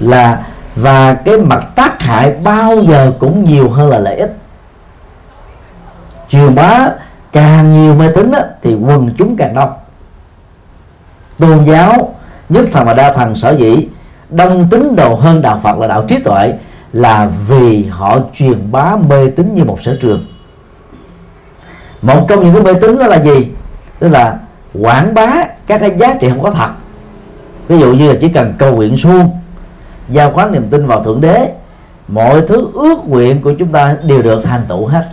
là và cái mặt tác hại bao giờ cũng nhiều hơn là lợi ích. Truyền bá càng nhiều mê tín thì quần chúng càng đông. Tôn giáo, nhất thần và đa thần sở dĩ, đông tín đồ hơn đạo phật là đạo trí tuệ là vì họ truyền bá mê tín như một sở trường. Một trong những cái mê tín đó là gì? Tức là quảng bá các cái giá trị không có thật. Ví dụ như là chỉ cần cầu nguyện suông, giao khoán niềm tin vào thượng đế, mọi thứ ước nguyện của chúng ta đều được thành tựu hết.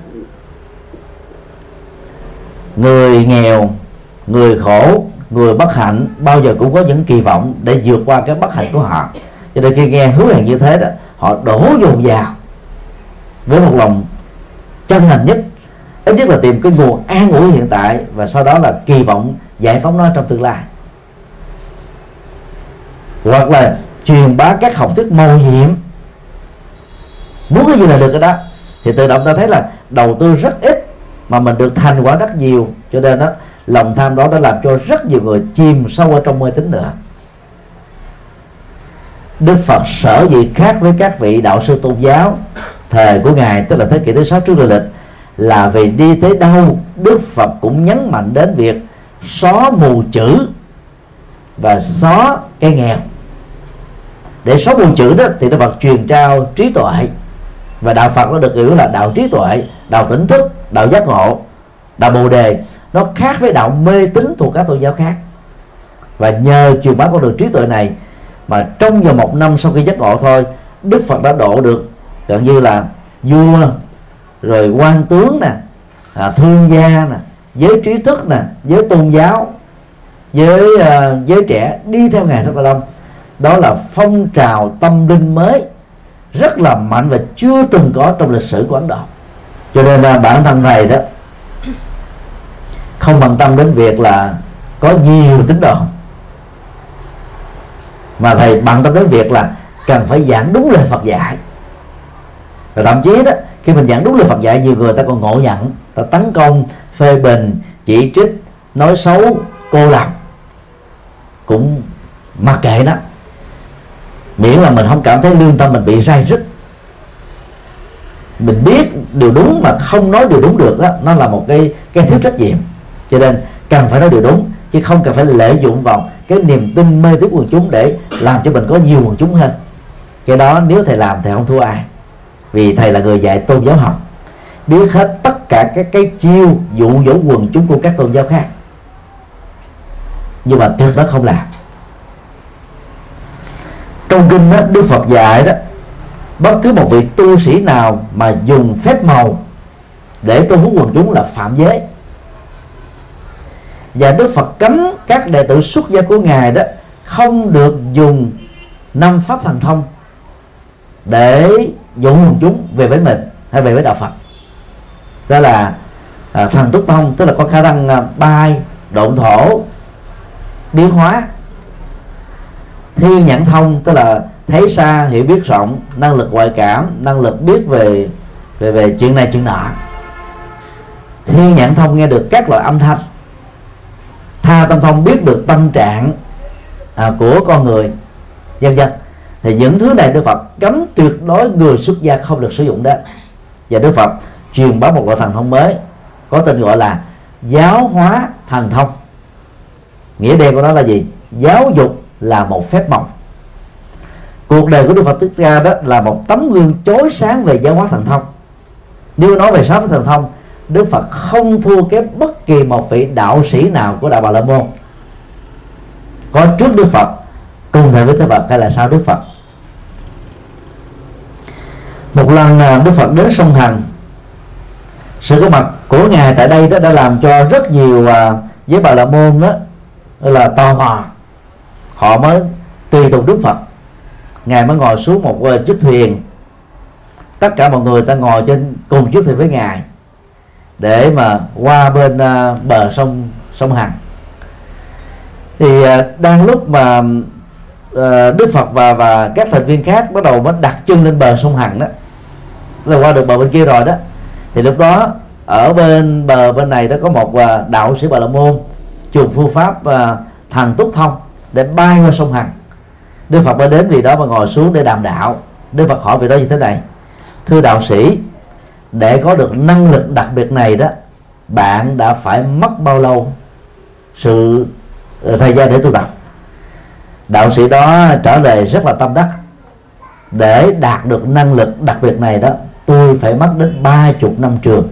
Người nghèo, người khổ, người bất hạnh bao giờ cũng có những kỳ vọng để vượt qua cái bất hạnh của họ. Cho nên khi nghe hứa hẹn như thế đó họ đổ dồn vào với một lòng chân thành nhất. Ít nhất là tìm cái nguồn an ủi hiện tại và sau đó là kỳ vọng giải phóng nó trong tương lai. Hoặc là truyền bá các học thuyết màu nhiệm. Muốn cái gì là được cái đó. Thì tự động ta thấy là đầu tư rất ít mà mình được thành quả rất nhiều. Cho nên đó, lòng tham đó đã làm cho rất nhiều người chìm sâu ở trong mê tín nữa. Đức Phật sở dĩ khác với các vị đạo sư tôn giáo thời của ngài, tức là thế kỷ thứ sáu trước lịch, là vì đi tới đâu, Đức Phật cũng nhấn mạnh đến việc xóa mù chữ và xóa cái nghèo. Để xóa mù chữ đó thì Đức Phật truyền trao trí tuệ, và đạo Phật nó được hiểu là đạo trí tuệ, đạo tỉnh thức, đạo giác ngộ, đạo bồ đề. Nó khác với đạo mê tín thuộc các tôn giáo khác. Và nhờ truyền bá con đường trí tuệ này mà trong vòng một năm sau khi giác ngộ thôi Đức Phật đã độ được gần như là vua rồi quan tướng nè à, thương gia nè giới trí thức nè giới tôn giáo với uh, à, giới trẻ đi theo ngài rất là đông. Đó là phong trào tâm linh mới rất là mạnh và chưa từng có trong lịch sử của Ấn Độ. Cho nên là bản thân này đó không bằng tâm đến việc là có nhiều tín đồ mà thầy bận tâm đến việc là cần phải giảng đúng lời Phật dạy. Và thậm chí đó, khi mình giảng đúng lời Phật dạy, nhiều người ta còn ngộ nhận. Ta tấn công, phê bình, chỉ trích, nói xấu, cô lập. Cũng mặc kệ đó. Miễn là mình không cảm thấy lương tâm mình bị rai rứt. Mình biết điều đúng mà không nói điều đúng được đó, nó là một cái cái thiếu trách nhiệm. Cho nên cần phải nói điều đúng chứ không cần phải lợi dụng vào cái niềm tin mê tín quần chúng để làm cho mình có nhiều quần chúng hơn. Cái đó nếu thầy làm thầy không thua ai. Vì thầy là người dạy tôn giáo học. Biết hết tất cả các cái chiêu dụ dỗ quần chúng của các tôn giáo khác. Nhưng mà thực đó không làm. Trong kinh đó, Đức Phật dạy đó bất cứ một vị tu sĩ nào mà dùng phép màu để tu hút quần chúng là phạm giới và Đức Phật cấm các đệ tử xuất gia của ngài đó không được dùng năm pháp thần thông để dụ quần chúng về với mình hay về với đạo Phật. Đó là à, thần túc thông tức là có khả năng à, bay độn thổ biến hóa. Thiên nhãn thông tức là thấy xa hiểu biết rộng năng lực ngoại cảm năng lực biết về về về chuyện này chuyện nọ. Thiên nhãn thông nghe được các loại âm thanh tâm thông biết được tâm trạng à, của con người. Dân dân thì những thứ này Đức Phật cấm tuyệt đối người xuất gia không được sử dụng đó. Và Đức Phật truyền bá một loại thần thông mới có tên gọi là giáo hóa thần thông. Nghĩa đen của nó là gì? Giáo dục là một phép màu cuộc đời của Đức Phật Thích Ca đó là một tấm gương chói sáng về giáo hóa thần thông. Nếu nói về sáu thần thông Đức Phật không thua kém bất kỳ một vị đạo sĩ nào của đạo Bà La Môn. Có trước Đức Phật, cùng thời với Đức Phật hay là sau Đức Phật. Một lần à, Đức Phật đến sông Hằng sự có mặt của ngài tại đây đó đã làm cho rất nhiều à, với Bà La Môn đó là tò mò. Họ mới tùy tục Đức Phật. Ngài mới ngồi xuống một à, chiếc thuyền. Tất cả mọi người ta ngồi trên cùng chiếc thuyền với ngài để mà qua bên à, bờ sông sông Hằng. Thì à, đang lúc mà à, Đức Phật và và các thành viên khác bắt đầu mới đặt chân lên bờ sông Hằng đó là qua được bờ bên kia rồi đó. Thì lúc đó ở bên bờ bên này đó có một đạo sĩ Bà La Môn dùng phương pháp uh, thần túc thông để bay qua sông Hằng. Đức Phật mới đến vì đó mà ngồi xuống để đàm đạo. Đức Phật hỏi vị đó như thế này Thưa đạo sĩ để có được năng lực đặc biệt này đó Bạn đã phải mất bao lâu Sự ờ, thời gian để tu tập? Đạo sĩ đó trả lời rất là tâm đắc. Để đạt được năng lực đặc biệt này đó Tôi phải mất đến ba chục năm trường.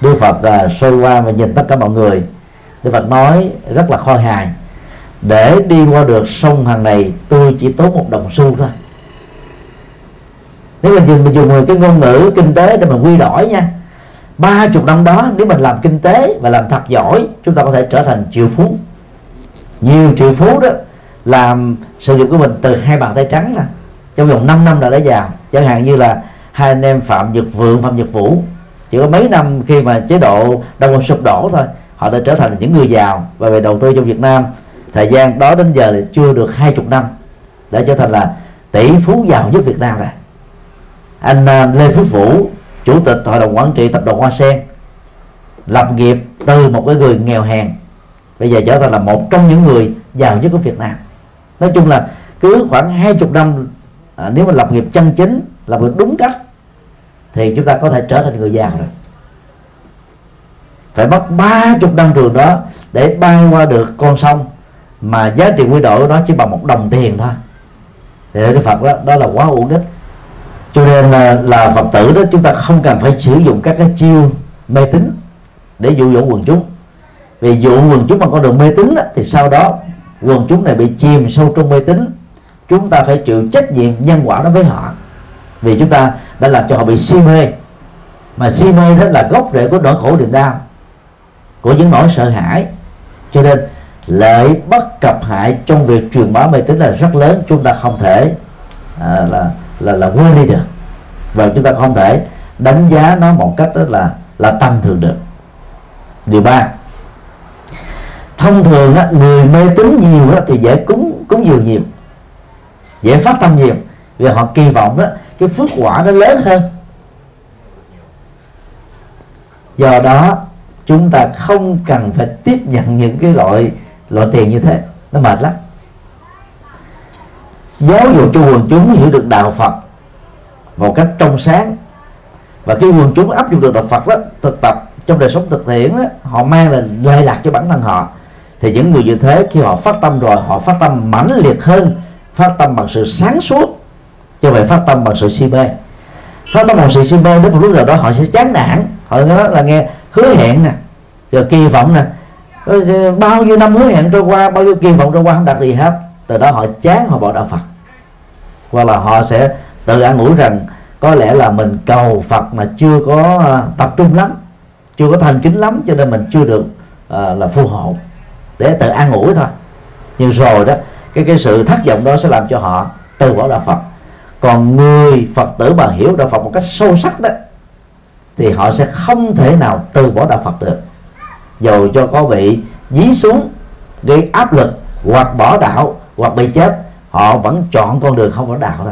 Đức Phật ờ, uh, sôi qua và nhìn tất cả mọi người. Đức Phật nói rất là khôi hài để đi qua được sông hàng này tôi chỉ tốn một đồng xu thôi nếu mình dùng mình dùng cái ngôn ngữ kinh tế để mà quy đổi nha. Ba chục năm đó, nếu mình làm kinh tế và làm thật giỏi, chúng ta có thể trở thành triệu phú. Nhiều triệu phú đó làm sự nghiệp của mình từ hai bàn tay trắng nè. Trong vòng 5 năm là đã giàu. Chẳng hạn như là hai anh em phạm nhật vượng, phạm nhật vũ. Chỉ có mấy năm khi mà chế độ đông quân sụp đổ thôi, họ đã trở thành những người giàu và về đầu tư trong Việt Nam. Thời gian đó đến giờ thì chưa được hai chục năm, đã trở thành là tỷ phú giàu nhất Việt Nam rồi anh à, Lê Phước Vũ chủ tịch hội đồng quản trị tập đoàn Hoa Sen lập nghiệp từ một cái người nghèo hèn. Bây giờ trở thành là một trong những người giàu nhất của Việt Nam. Nói chung là cứ khoảng hai chục năm à, nếu mà lập nghiệp chân chính lập nghiệp đúng cách thì chúng ta có thể trở thành người giàu rồi. Phải mất ba chục năm trường đó để bay qua được con sông mà giá trị quy đổi của nó chỉ bằng một đồng tiền thôi. Thì đức Phật đó đó là quá uổng ích cho nên là, là Phật tử đó chúng ta không cần phải sử dụng các cái chiêu mê tín để dụ dỗ quần chúng. Vì dụ quần chúng bằng con đường mê tín thì sau đó quần chúng này bị chìm sâu trong mê tín. Chúng ta phải chịu trách nhiệm nhân quả đối với họ. Vì chúng ta đã làm cho họ bị si mê. Mà si mê đó là gốc rễ của nỗi khổ niềm đau của những nỗi sợ hãi. Cho nên lợi bất cập hại trong việc truyền bá mê tín là rất lớn chúng ta không thể à, là là là quên đi được. Và chúng ta không thể đánh giá nó một cách đó là là tâm thường được. Điều ba thông thường á, người mê tín nhiều á, thì dễ cúng cúng dường nhiều dễ phát tâm nhiều. Vì họ kỳ vọng đó cái phước quả nó lớn hơn. Do đó chúng ta không cần phải tiếp nhận những cái loại loại tiền như thế. Nó mệt lắm giáo dục cho quần chúng hiểu được đạo Phật một cách trong sáng. Và khi quần chúng áp dụng được đạo Phật đó thực tập trong đời sống thực tiễn đó, họ mang là lệ lạc cho bản thân họ. Thì những người như thế khi họ phát tâm rồi họ phát tâm mãnh liệt hơn phát tâm bằng sự sáng suốt cho vậy phát tâm bằng sự si mê. Phát tâm bằng sự si mê đến một lúc nào đó họ sẽ chán nản. Họ nói là nghe hứa hẹn nè rồi kỳ vọng nè. Ờ, bao nhiêu năm hứa hẹn trôi qua bao nhiêu kỳ vọng trôi qua không đạt gì hết từ đó họ chán họ bỏ đạo Phật. Hoặc là họ sẽ tự an ủi rằng có lẽ là mình cầu Phật mà chưa có à, tập trung lắm chưa có thành kính lắm cho nên mình chưa được uh, là phù hộ. Để tự an ủi thôi. Nhưng rồi đó cái cái sự thất vọng đó sẽ làm cho họ từ bỏ đạo Phật. Còn người Phật tử mà hiểu đạo Phật một cách sâu sắc đó thì họ sẽ không thể nào từ bỏ đạo Phật được. Dầu cho có bị dí xuống gây áp lực hoặc bỏ đạo hoặc bị chết, họ vẫn chọn con đường không có đạo đó.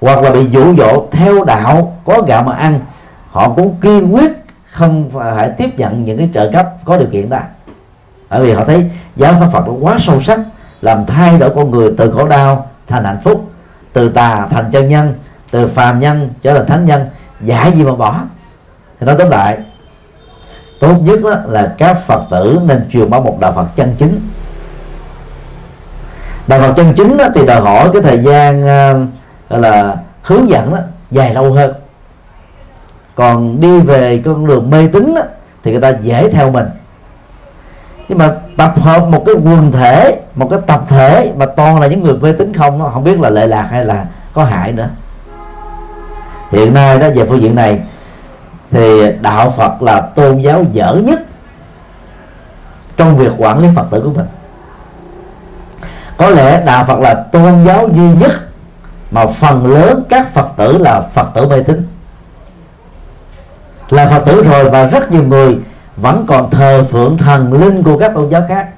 Hoặc là bị dụ dỗ theo đạo, có gạo mà ăn, họ cũng kiên quyết không phải tiếp nhận những cái trợ cấp có điều kiện đó. Bởi vì họ thấy giáo pháp Phật nó quá sâu sắc, làm thay đổi con người từ khổ đau thành hạnh phúc, từ tà thành chân nhân, từ phàm nhân trở thành thánh nhân, giả gì mà bỏ. Thì nói tóm lại, tốt nhất là các phật tử nên truyền bá một đạo phật chân chính đạo phật chân chính thì đòi hỏi cái thời gian ờ, gọi là hướng dẫn đó, dài lâu hơn. Còn đi về con đường mê tín thì người ta dễ theo mình. Nhưng mà tập hợp một cái quần thể một cái tập thể mà toàn là những người mê tín không nó không biết là lệ lạc hay là có hại nữa. Hiện nay đó về phương diện này thì đạo Phật là tôn giáo dở nhất trong việc quản lý Phật tử của mình có lẽ đạo Phật là tôn giáo duy nhất mà phần lớn các Phật tử là Phật tử mê tín. Là Phật tử rồi và rất nhiều người vẫn còn thờ phượng thần linh của các tôn giáo khác.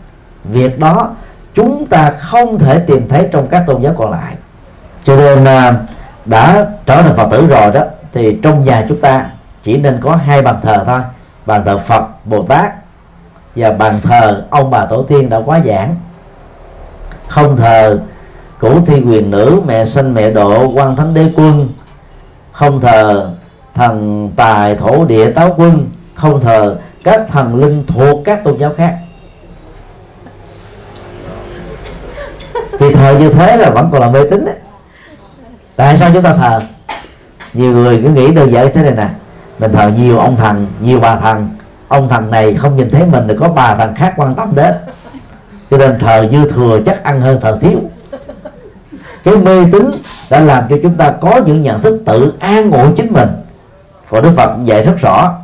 Việc đó chúng ta không thể tìm thấy trong các tôn giáo còn lại. Cho nên à, đã trở thành Phật tử rồi đó, thì trong nhà chúng ta chỉ nên có hai bàn thờ thôi. Bàn thờ Phật, Bồ Tát và bàn thờ ông bà tổ tiên đã quá giảng không thờ cửu thi quyền nữ, mẹ sinh mẹ độ, quan thánh đế quân. Không thờ, thần tài thổ địa táo quân. Không thờ, các thần linh thuộc các tôn giáo khác. Vì thờ như thế là vẫn còn là mê tín đấy tại sao chúng ta thờ? Nhiều người cứ nghĩ đơn giản thế này nè. Mình thờ nhiều ông thần, nhiều bà thần. Ông thần này không nhìn thấy mình thì có bà thần khác quan tâm đến cho nên thờ dư thừa chắc ăn hơn thờ thiếu. Cái mê tín đã làm cho chúng ta có những nhận thức tự an ủi chính mình. Và đức phật dạy rất rõ,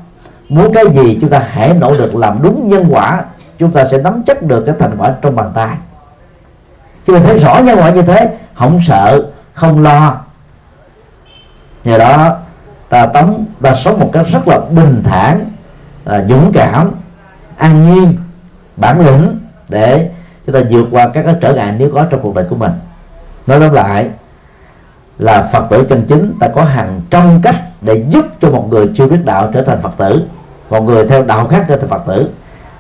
muốn cái gì chúng ta hãy nỗ lực làm đúng nhân quả, chúng ta sẽ nắm chắc được cái thành quả trong bàn tay. Khi mình thấy rõ nhân quả như thế, không sợ, không lo. Nhờ đó, ta tống ta sống một cách rất là bình thản à, dũng cảm, an nhiên, bản lĩnh để chúng ta vượt qua các cái trở ngại nếu có trong cuộc đời của mình. Nói tóm lại là phật tử chân chính ta có hàng trăm cách để giúp cho một người chưa biết đạo trở thành phật tử, một người theo đạo khác trở thành phật tử.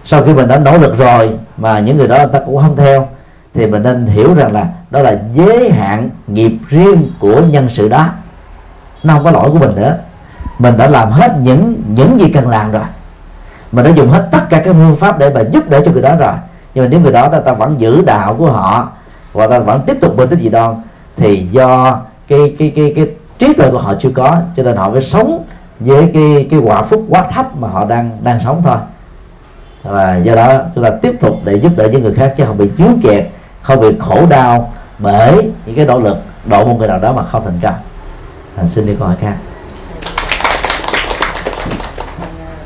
Sau khi mình đã nỗ lực rồi mà những người đó ta cũng không theo, thì mình nên hiểu rằng là đó là giới hạn nghiệp riêng của nhân sự đó. Nó không có lỗi của mình nữa. Mình đã làm hết những những gì cần làm rồi. Mình đã dùng hết tất cả các phương pháp để mà giúp đỡ cho người đó rồi nhưng mà nếu người đó ta, ta vẫn giữ đạo của họ và ta vẫn tiếp tục bên tích gì đoan thì do cái cái cái cái trí tuệ của họ chưa có cho nên họ phải sống với cái cái quả phúc quá thấp mà họ đang đang sống thôi. Và do đó chúng ta tiếp tục để giúp đỡ những người khác chứ không bị chướng kẹt không bị khổ đau bởi những cái nỗ lực độ một người nào đó mà không thành công. À, xin đi câu hỏi khác.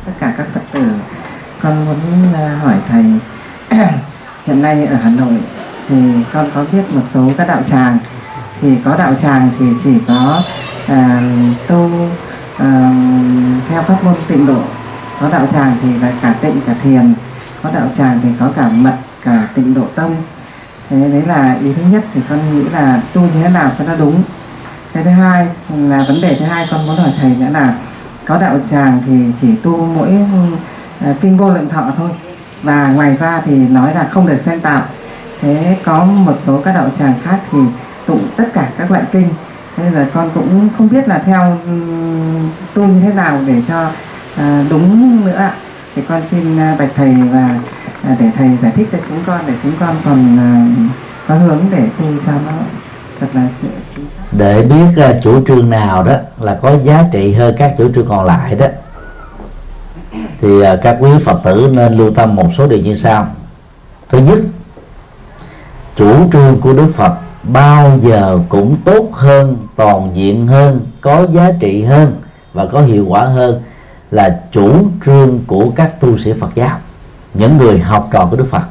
Tất cả các phật tử con muốn à, hỏi thầy hiện nay ở hà nội thì con có biết một số các đạo tràng. Thì có đạo tràng thì chỉ có à, tu à, theo pháp môn tịnh độ. Có đạo tràng thì là cả tịnh cả thiền. Có đạo tràng thì có cả mật cả tịnh độ tông thế đấy là ý thứ nhất thì con nghĩ là tu như thế nào cho nó đúng. Cái thứ hai là vấn đề thứ hai con muốn hỏi thầy nữa là có đạo tràng thì chỉ tu mỗi uh, kinh vô lượng thọ thôi và ngoài ra thì nói là không được xen tạo thế có một số các đạo tràng khác thì tụng tất cả các loại kinh. Thế nên là con cũng không biết là theo tu như thế nào để cho à, đúng nữa ạ. Thì con xin à, bạch thầy và à, để thầy giải thích cho chúng con để chúng con còn có hướng để tu cho nó thật là chính xác. Để biết uh, chủ trương nào đó là có giá trị hơn các chủ trương còn lại đó thì à, các quý phật tử nên lưu tâm một số điều như sau. Thứ nhất, chủ trương của đức phật bao giờ cũng tốt hơn, toàn diện hơn, có giá trị hơn và có hiệu quả hơn là chủ trương của các tu sĩ Phật giáo, những người học trò của Đức Phật.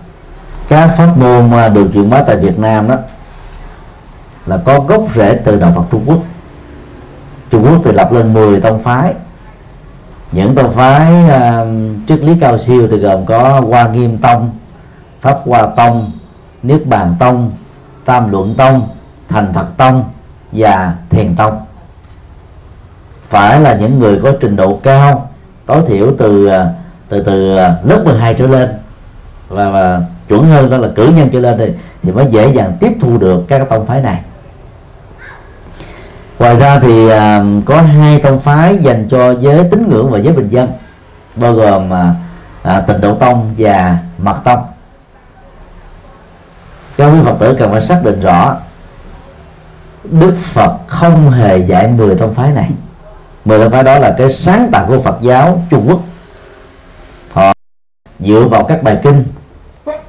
Các pháp môn mà được truyền bá tại Việt Nam đó, là có gốc rễ từ đạo Phật Trung Quốc. Trung Quốc thì lập lên 10 tông phái những tông phái uh, triết lý cao siêu thì gồm có Hoa Nghiêm Tông Pháp Hoa Tông Niết Bàn Tông Tam Luận Tông Thành Thật Tông và Thiền Tông. Phải là những người có trình độ cao tối thiểu từ ờ, từ từ ờ, lớp 12 trở lên. Và, và chuẩn hơn đó là cử nhân trở lên thì thì mới dễ dàng tiếp thu được các tông phái này ngoài ra thì à, có hai tông phái dành cho giới tín ngưỡng và giới bình dân bao gồm à, à, tịnh độ tông và mật tông. Các quý phật tử cần phải xác định rõ đức phật không hề dạy 10 tông phái này. 10 tông phái đó là cái sáng tạo của phật giáo trung quốc. Họ dựa vào các bài kinh.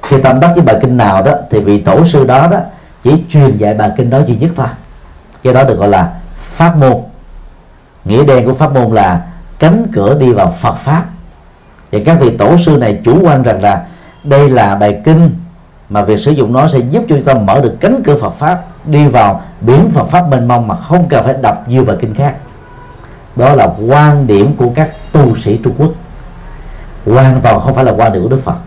Khi tâm đắc với bài kinh nào đó thì vị tổ sư đó đó chỉ truyền dạy bài kinh đó duy nhất thôi. Cái đó được gọi là pháp môn. Nghĩa đen của pháp môn là cánh cửa đi vào Phật pháp. Và các vị tổ sư này chủ quan rằng là đây là bài kinh mà việc sử dụng nó sẽ giúp cho chúng ta mở được cánh cửa Phật pháp đi vào biển Phật pháp mênh mông mà không cần phải đọc nhiều bài kinh khác. Đó là quan điểm của các tu sĩ Trung Quốc. Hoàn toàn không phải là quan điểm của Đức Phật.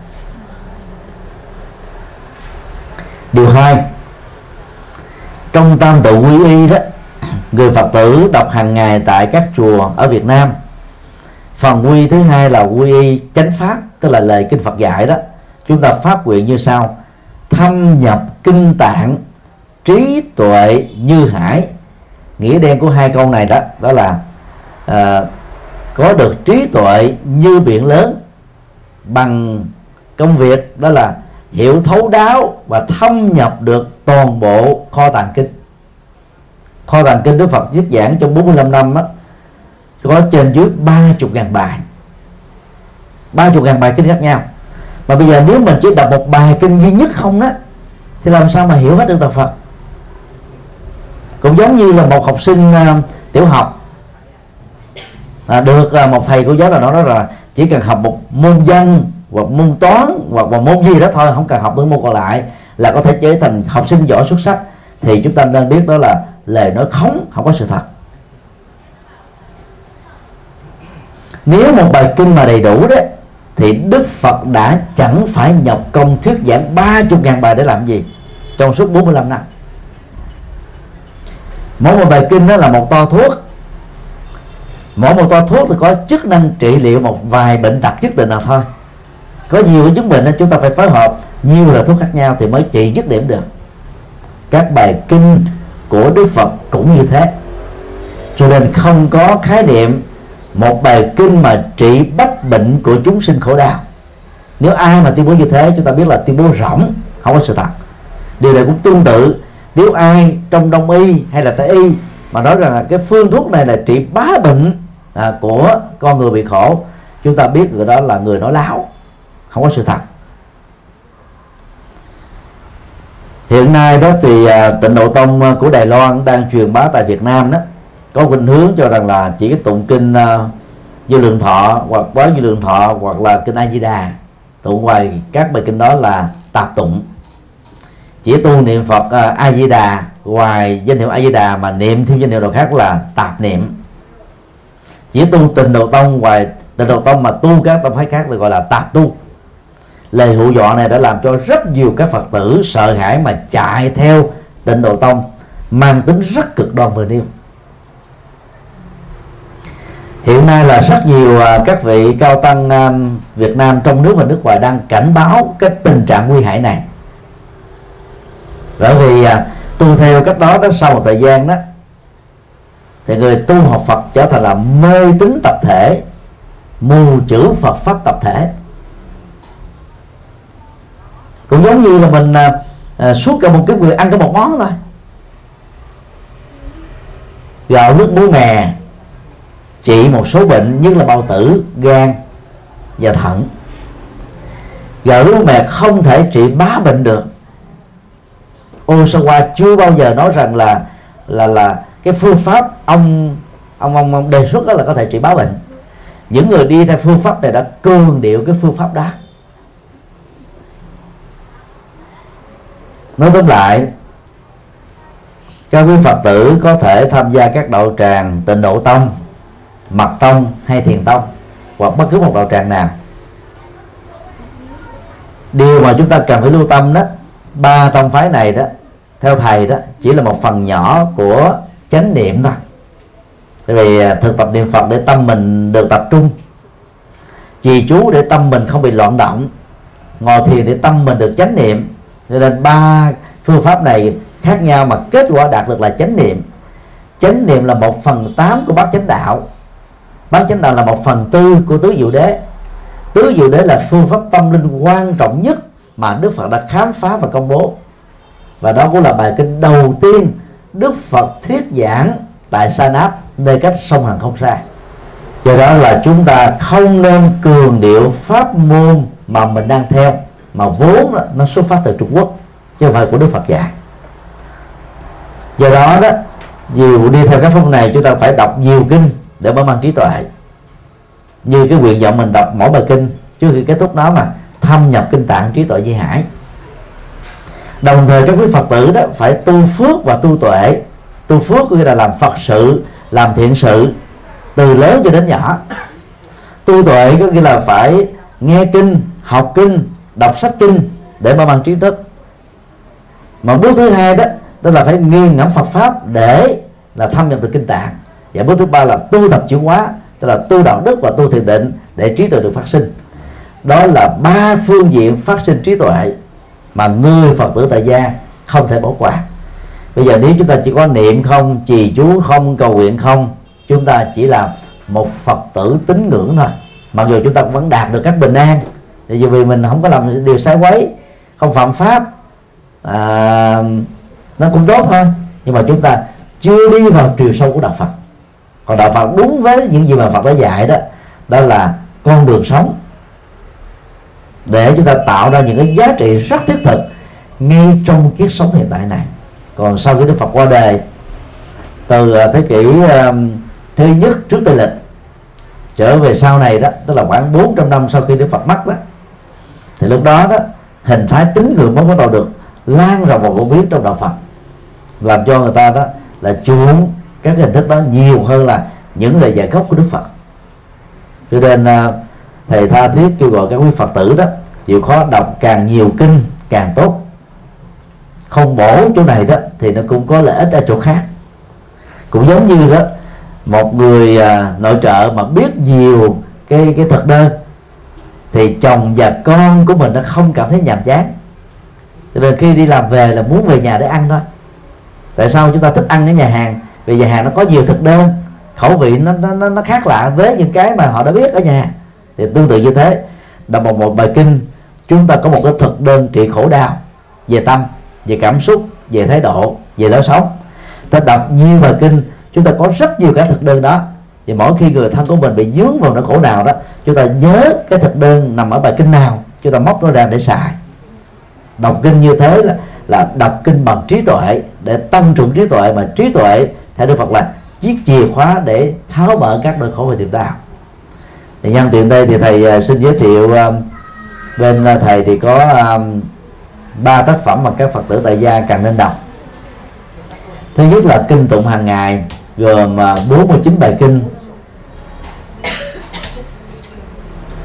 Điều hai, trong tam tự quy y đó người phật tử đọc hàng ngày tại các chùa ở việt nam. Phần quy thứ hai là quy y chánh pháp tức là lời kinh phật dạy đó. Chúng ta phát nguyện như sau. Thâm nhập kinh tạng trí tuệ như hải. Nghĩa đen của hai câu này đó đó là à, có được trí tuệ như biển lớn bằng công việc đó là hiểu thấu đáo và thâm nhập được toàn bộ kho tàng kinh kho tàng kinh Đức Phật viết giảng trong 45 năm á, có trên dưới ba chục ngàn bài. Ba chục ngàn bài kinh khác nhau. Mà bây giờ nếu mình chỉ đọc một bài kinh duy nhất không đó thì làm sao mà hiểu hết được đạo Phật? Cũng giống như là một học sinh uh, tiểu học. À, được uh, một thầy cô giáo nào đó nói là chỉ cần học một môn văn hoặc môn toán hoặc một môn gì đó thôi không cần học những môn còn lại là có thể trở thành học sinh giỏi xuất sắc. Thì chúng ta nên biết đó là lời nói khống không có sự thật. Nếu một bài kinh mà đầy đủ đấy thì Đức Phật đã chẳng phải nhập công thuyết giảng ba chục ngàn bài để làm gì trong suốt 45 năm. Mỗi một bài kinh đó là một to thuốc. Mỗi một to thuốc thì có chức năng trị liệu một vài bệnh đặc nhất định nào thôi. Có nhiều cái chứng bệnh đó chúng ta phải phối hợp, nhiều loại thuốc khác nhau thì mới trị dứt điểm được. Các bài kinh của Đức Phật cũng như thế. Cho nên không có khái niệm một bài kinh mà trị bách bệnh của chúng sinh khổ đau. Nếu ai mà tuyên bố như thế chúng ta biết là tuyên bố rỗng không có sự thật. Điều này cũng tương tự. Nếu ai trong đông y hay là tây y mà nói rằng là cái phương thuốc này là trị bá bệnh à, của con người bị khổ chúng ta biết người đó là người nói láo không có sự thật. Hiện nay đó thì à, tịnh độ tông à, của đài loan đang truyền bá tại việt nam đó. Có khuynh hướng cho rằng là chỉ cái tụng kinh à, như lượng thọ hoặc quá như lượng thọ hoặc là kinh a di đà. Tụng ngoài các bài kinh đó là tạp tụng. Chỉ tu niệm phật uh, a di đà ngoài danh hiệu a di đà mà niệm thêm danh hiệu nào khác là tạp niệm. Chỉ tu tình độ tông ngoài tình độ tông mà tu các tông phái khác được gọi là tạp tu lời hụ dọa này đã làm cho rất nhiều các phật tử sợ hãi mà chạy theo tịnh độ tông, mang tính rất cực đoan vừa nêu. Hiện nay là rất nhiều à, các vị cao tăng à, Việt Nam trong nước và nước ngoài đang cảnh báo cái tình trạng nguy hại này. Bởi vì à, tu theo cách đó đó sau một thời gian đó, thì người tu học Phật trở thành là mê tín tập thể, mù chữ Phật pháp tập thể cũng giống như là mình à, à suốt cả một cái người ăn cả một món thôi. Gạo nước muối mè trị một số bệnh như là bao tử gan và thận. Gạo nước mè không thể trị bá bệnh được. Osawa chưa bao giờ nói rằng là là là cái phương pháp ông ông ông, ông đề xuất đó là có thể trị bá bệnh. Những người đi theo phương pháp này đã cương điệu cái phương pháp đó. Nói tóm lại, các quý phật tử có thể tham gia các đạo tràng tịnh độ tông, mật tông hay thiền tông, hoặc bất cứ một đạo tràng nào. Điều mà chúng ta cần phải lưu tâm đó, ba tông phái này đó, theo thầy đó, chỉ là một phần nhỏ của chánh niệm thôi. Tại vì à, thực tập niệm phật để tâm mình được tập trung. Trì chú để tâm mình không bị loạn động. Ngồi thiền để tâm mình được chánh niệm cho nên ba phương pháp này khác nhau mà kết quả đạt được là chánh niệm. Chánh niệm là một phần tám của bát chánh đạo. Bát chánh đạo là một phần tư của tứ diệu đế. Tứ diệu đế là phương pháp tâm linh quan trọng nhất mà đức phật đã khám phá và công bố. Và đó cũng là bài kinh đầu tiên đức phật thuyết giảng tại sa náp nơi cách sông hằng không xa. Do đó là chúng ta không nên cường điệu pháp môn mà mình đang theo mà vốn nó xuất phát từ trung quốc, chứ không phải của đức phật dạy. Do đó đó, nhiều đi theo các phong này, chúng ta phải đọc nhiều kinh để mở mang trí tuệ. Như cái nguyện vọng mình đọc mỗi bài kinh, trước khi kết thúc nó mà thâm nhập kinh tạng trí tuệ di hải. Đồng thời các quý phật tử đó phải tu phước và tu tuệ. Tu phước có nghĩa là làm phật sự, làm thiện sự, từ lớn cho đến nhỏ. Tu tuệ có nghĩa là phải nghe kinh, học kinh đọc sách kinh để mở mang trí thức. Mà bước thứ hai đó tức là phải nghiên ngẫm Phật pháp để là thâm nhập được kinh tạng. Và bước thứ ba là tu tập chuyển hóa, tức là tu đạo đức và tu thiền định để trí tuệ được phát sinh. Đó là ba phương diện phát sinh trí tuệ mà người phật tử tại gia không thể bỏ qua. Bây giờ nếu chúng ta chỉ có niệm không, trì chú không, cầu nguyện không, chúng ta chỉ là một phật tử tín ngưỡng thôi. Mặc dù chúng ta vẫn đạt được các bình an thì vì mình không có làm điều sai quấy không phạm pháp à, nó cũng tốt thôi. Nhưng mà chúng ta chưa đi vào chiều sâu của đạo phật. Còn đạo phật đúng với những gì mà phật đã dạy đó đó là con đường sống. Để chúng ta tạo ra những cái giá trị rất thiết thực ngay trong kiếp sống hiện tại này. Còn sau khi Đức Phật qua đời từ à, thế kỷ um, thứ nhất trước Tây lịch trở về sau này đó tức là khoảng 400 năm sau khi Đức Phật mất đó thì lúc đó đó hình thái tín ngưỡng mới bắt đầu được lan rộng và phổ biến trong đạo Phật. Làm cho người ta đó là chuộng các hình thức đó nhiều hơn là những lời dạy gốc của Đức Phật. Cho nên à, thầy tha thiết kêu gọi các quý Phật tử đó chịu khó đọc càng nhiều kinh càng tốt. Không bổ chỗ này đó thì nó cũng có lợi ích ở chỗ khác. Cũng giống như đó một người à, nội trợ mà biết nhiều cái cái thực đơn thì chồng và con của mình nó không cảm thấy nhàm chán. Cho nên khi đi làm về là muốn về nhà để ăn thôi. Tại sao chúng ta thích ăn ở nhà hàng? Vì nhà hàng nó có nhiều thực đơn. Khẩu vị nó nó nó khác lạ với những cái mà họ đã biết ở nhà. Thì tương tự như thế. Đọc một một bài kinh, chúng ta có một cái thực đơn trị khổ đau, về tâm, về cảm xúc, về thái độ, về lối sống. Ta đọc nhiều bài kinh, chúng ta có rất nhiều cái thực đơn đó và mỗi khi người thân của mình bị dướng vào nỗi khổ nào đó, chúng ta nhớ cái thực đơn nằm ở bài kinh nào, chúng ta móc nó ra để xài. Đọc kinh như thế là là đọc kinh bằng trí tuệ, để tăng trưởng trí tuệ, mà trí tuệ theo đức phật là chiếc chìa khóa để tháo mở các nỗi khổ về niềm đau thì nhân tiện đây thì thầy à, xin giới thiệu à, bên à, thầy thì có ba tác phẩm mà các phật tử tại gia cần nên đọc. Thứ nhất là kinh tụng hàng ngày, gồm 49 bài kinh.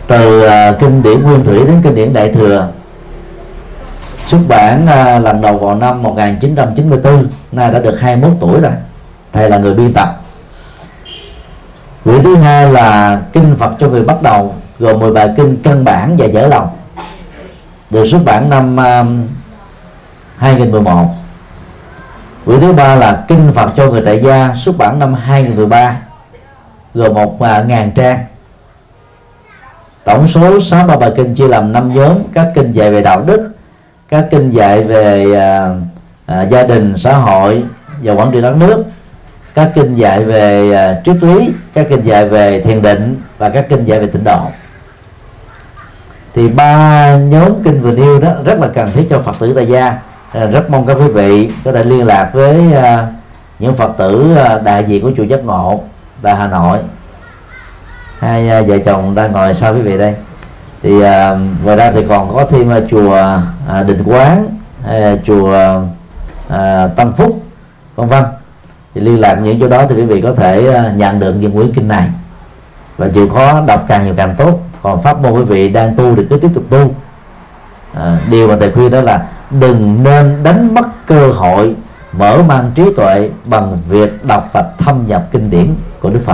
Từ à, kinh điển nguyên thủy đến kinh điển đại thừa. Xuất bản uh, lần đầu vào năm 1994 nay đã được 21 tuổi rồi. Thầy là người biên tập. Quyển thứ hai là kinh Phật cho người bắt đầu gồm 10 bài kinh căn bản và dở lòng. Được xuất bản năm uh, 2011 quyển thứ ba là kinh Phật cho người tại gia xuất bản năm 2013 gồm một uh, ngàn trang tổng số 63 bài kinh chia làm năm nhóm các kinh dạy về đạo đức các kinh dạy về à, à, gia đình xã hội và quản trị đất nước các kinh dạy về à, triết lý các kinh dạy về thiền định và các kinh dạy về tịnh độ. Thì ba nhóm kinh vừa nêu đó rất là cần thiết cho phật tử tại gia. À, rất mong các quý vị có thể liên lạc với à, những phật tử à, đại diện của chùa giác ngộ tại hà nội hai à, vợ chồng đang ngồi sau quý vị đây. Thì à, ngoài ra thì còn có thêm à, chùa à, Định Quán à, chùa à, Tâm Phúc vân vân. Thì liên lạc những chỗ đó thì quý vị có thể à, nhận được những quyển kinh này. Và chịu khó đọc càng nhiều càng tốt. Còn pháp môn quý vị đang tu thì cứ tiếp tục tu. À, điều mà thầy khuyên đó là đừng nên đánh mất cơ hội mở mang trí tuệ bằng việc đọc và thâm nhập kinh điển của Đức Phật.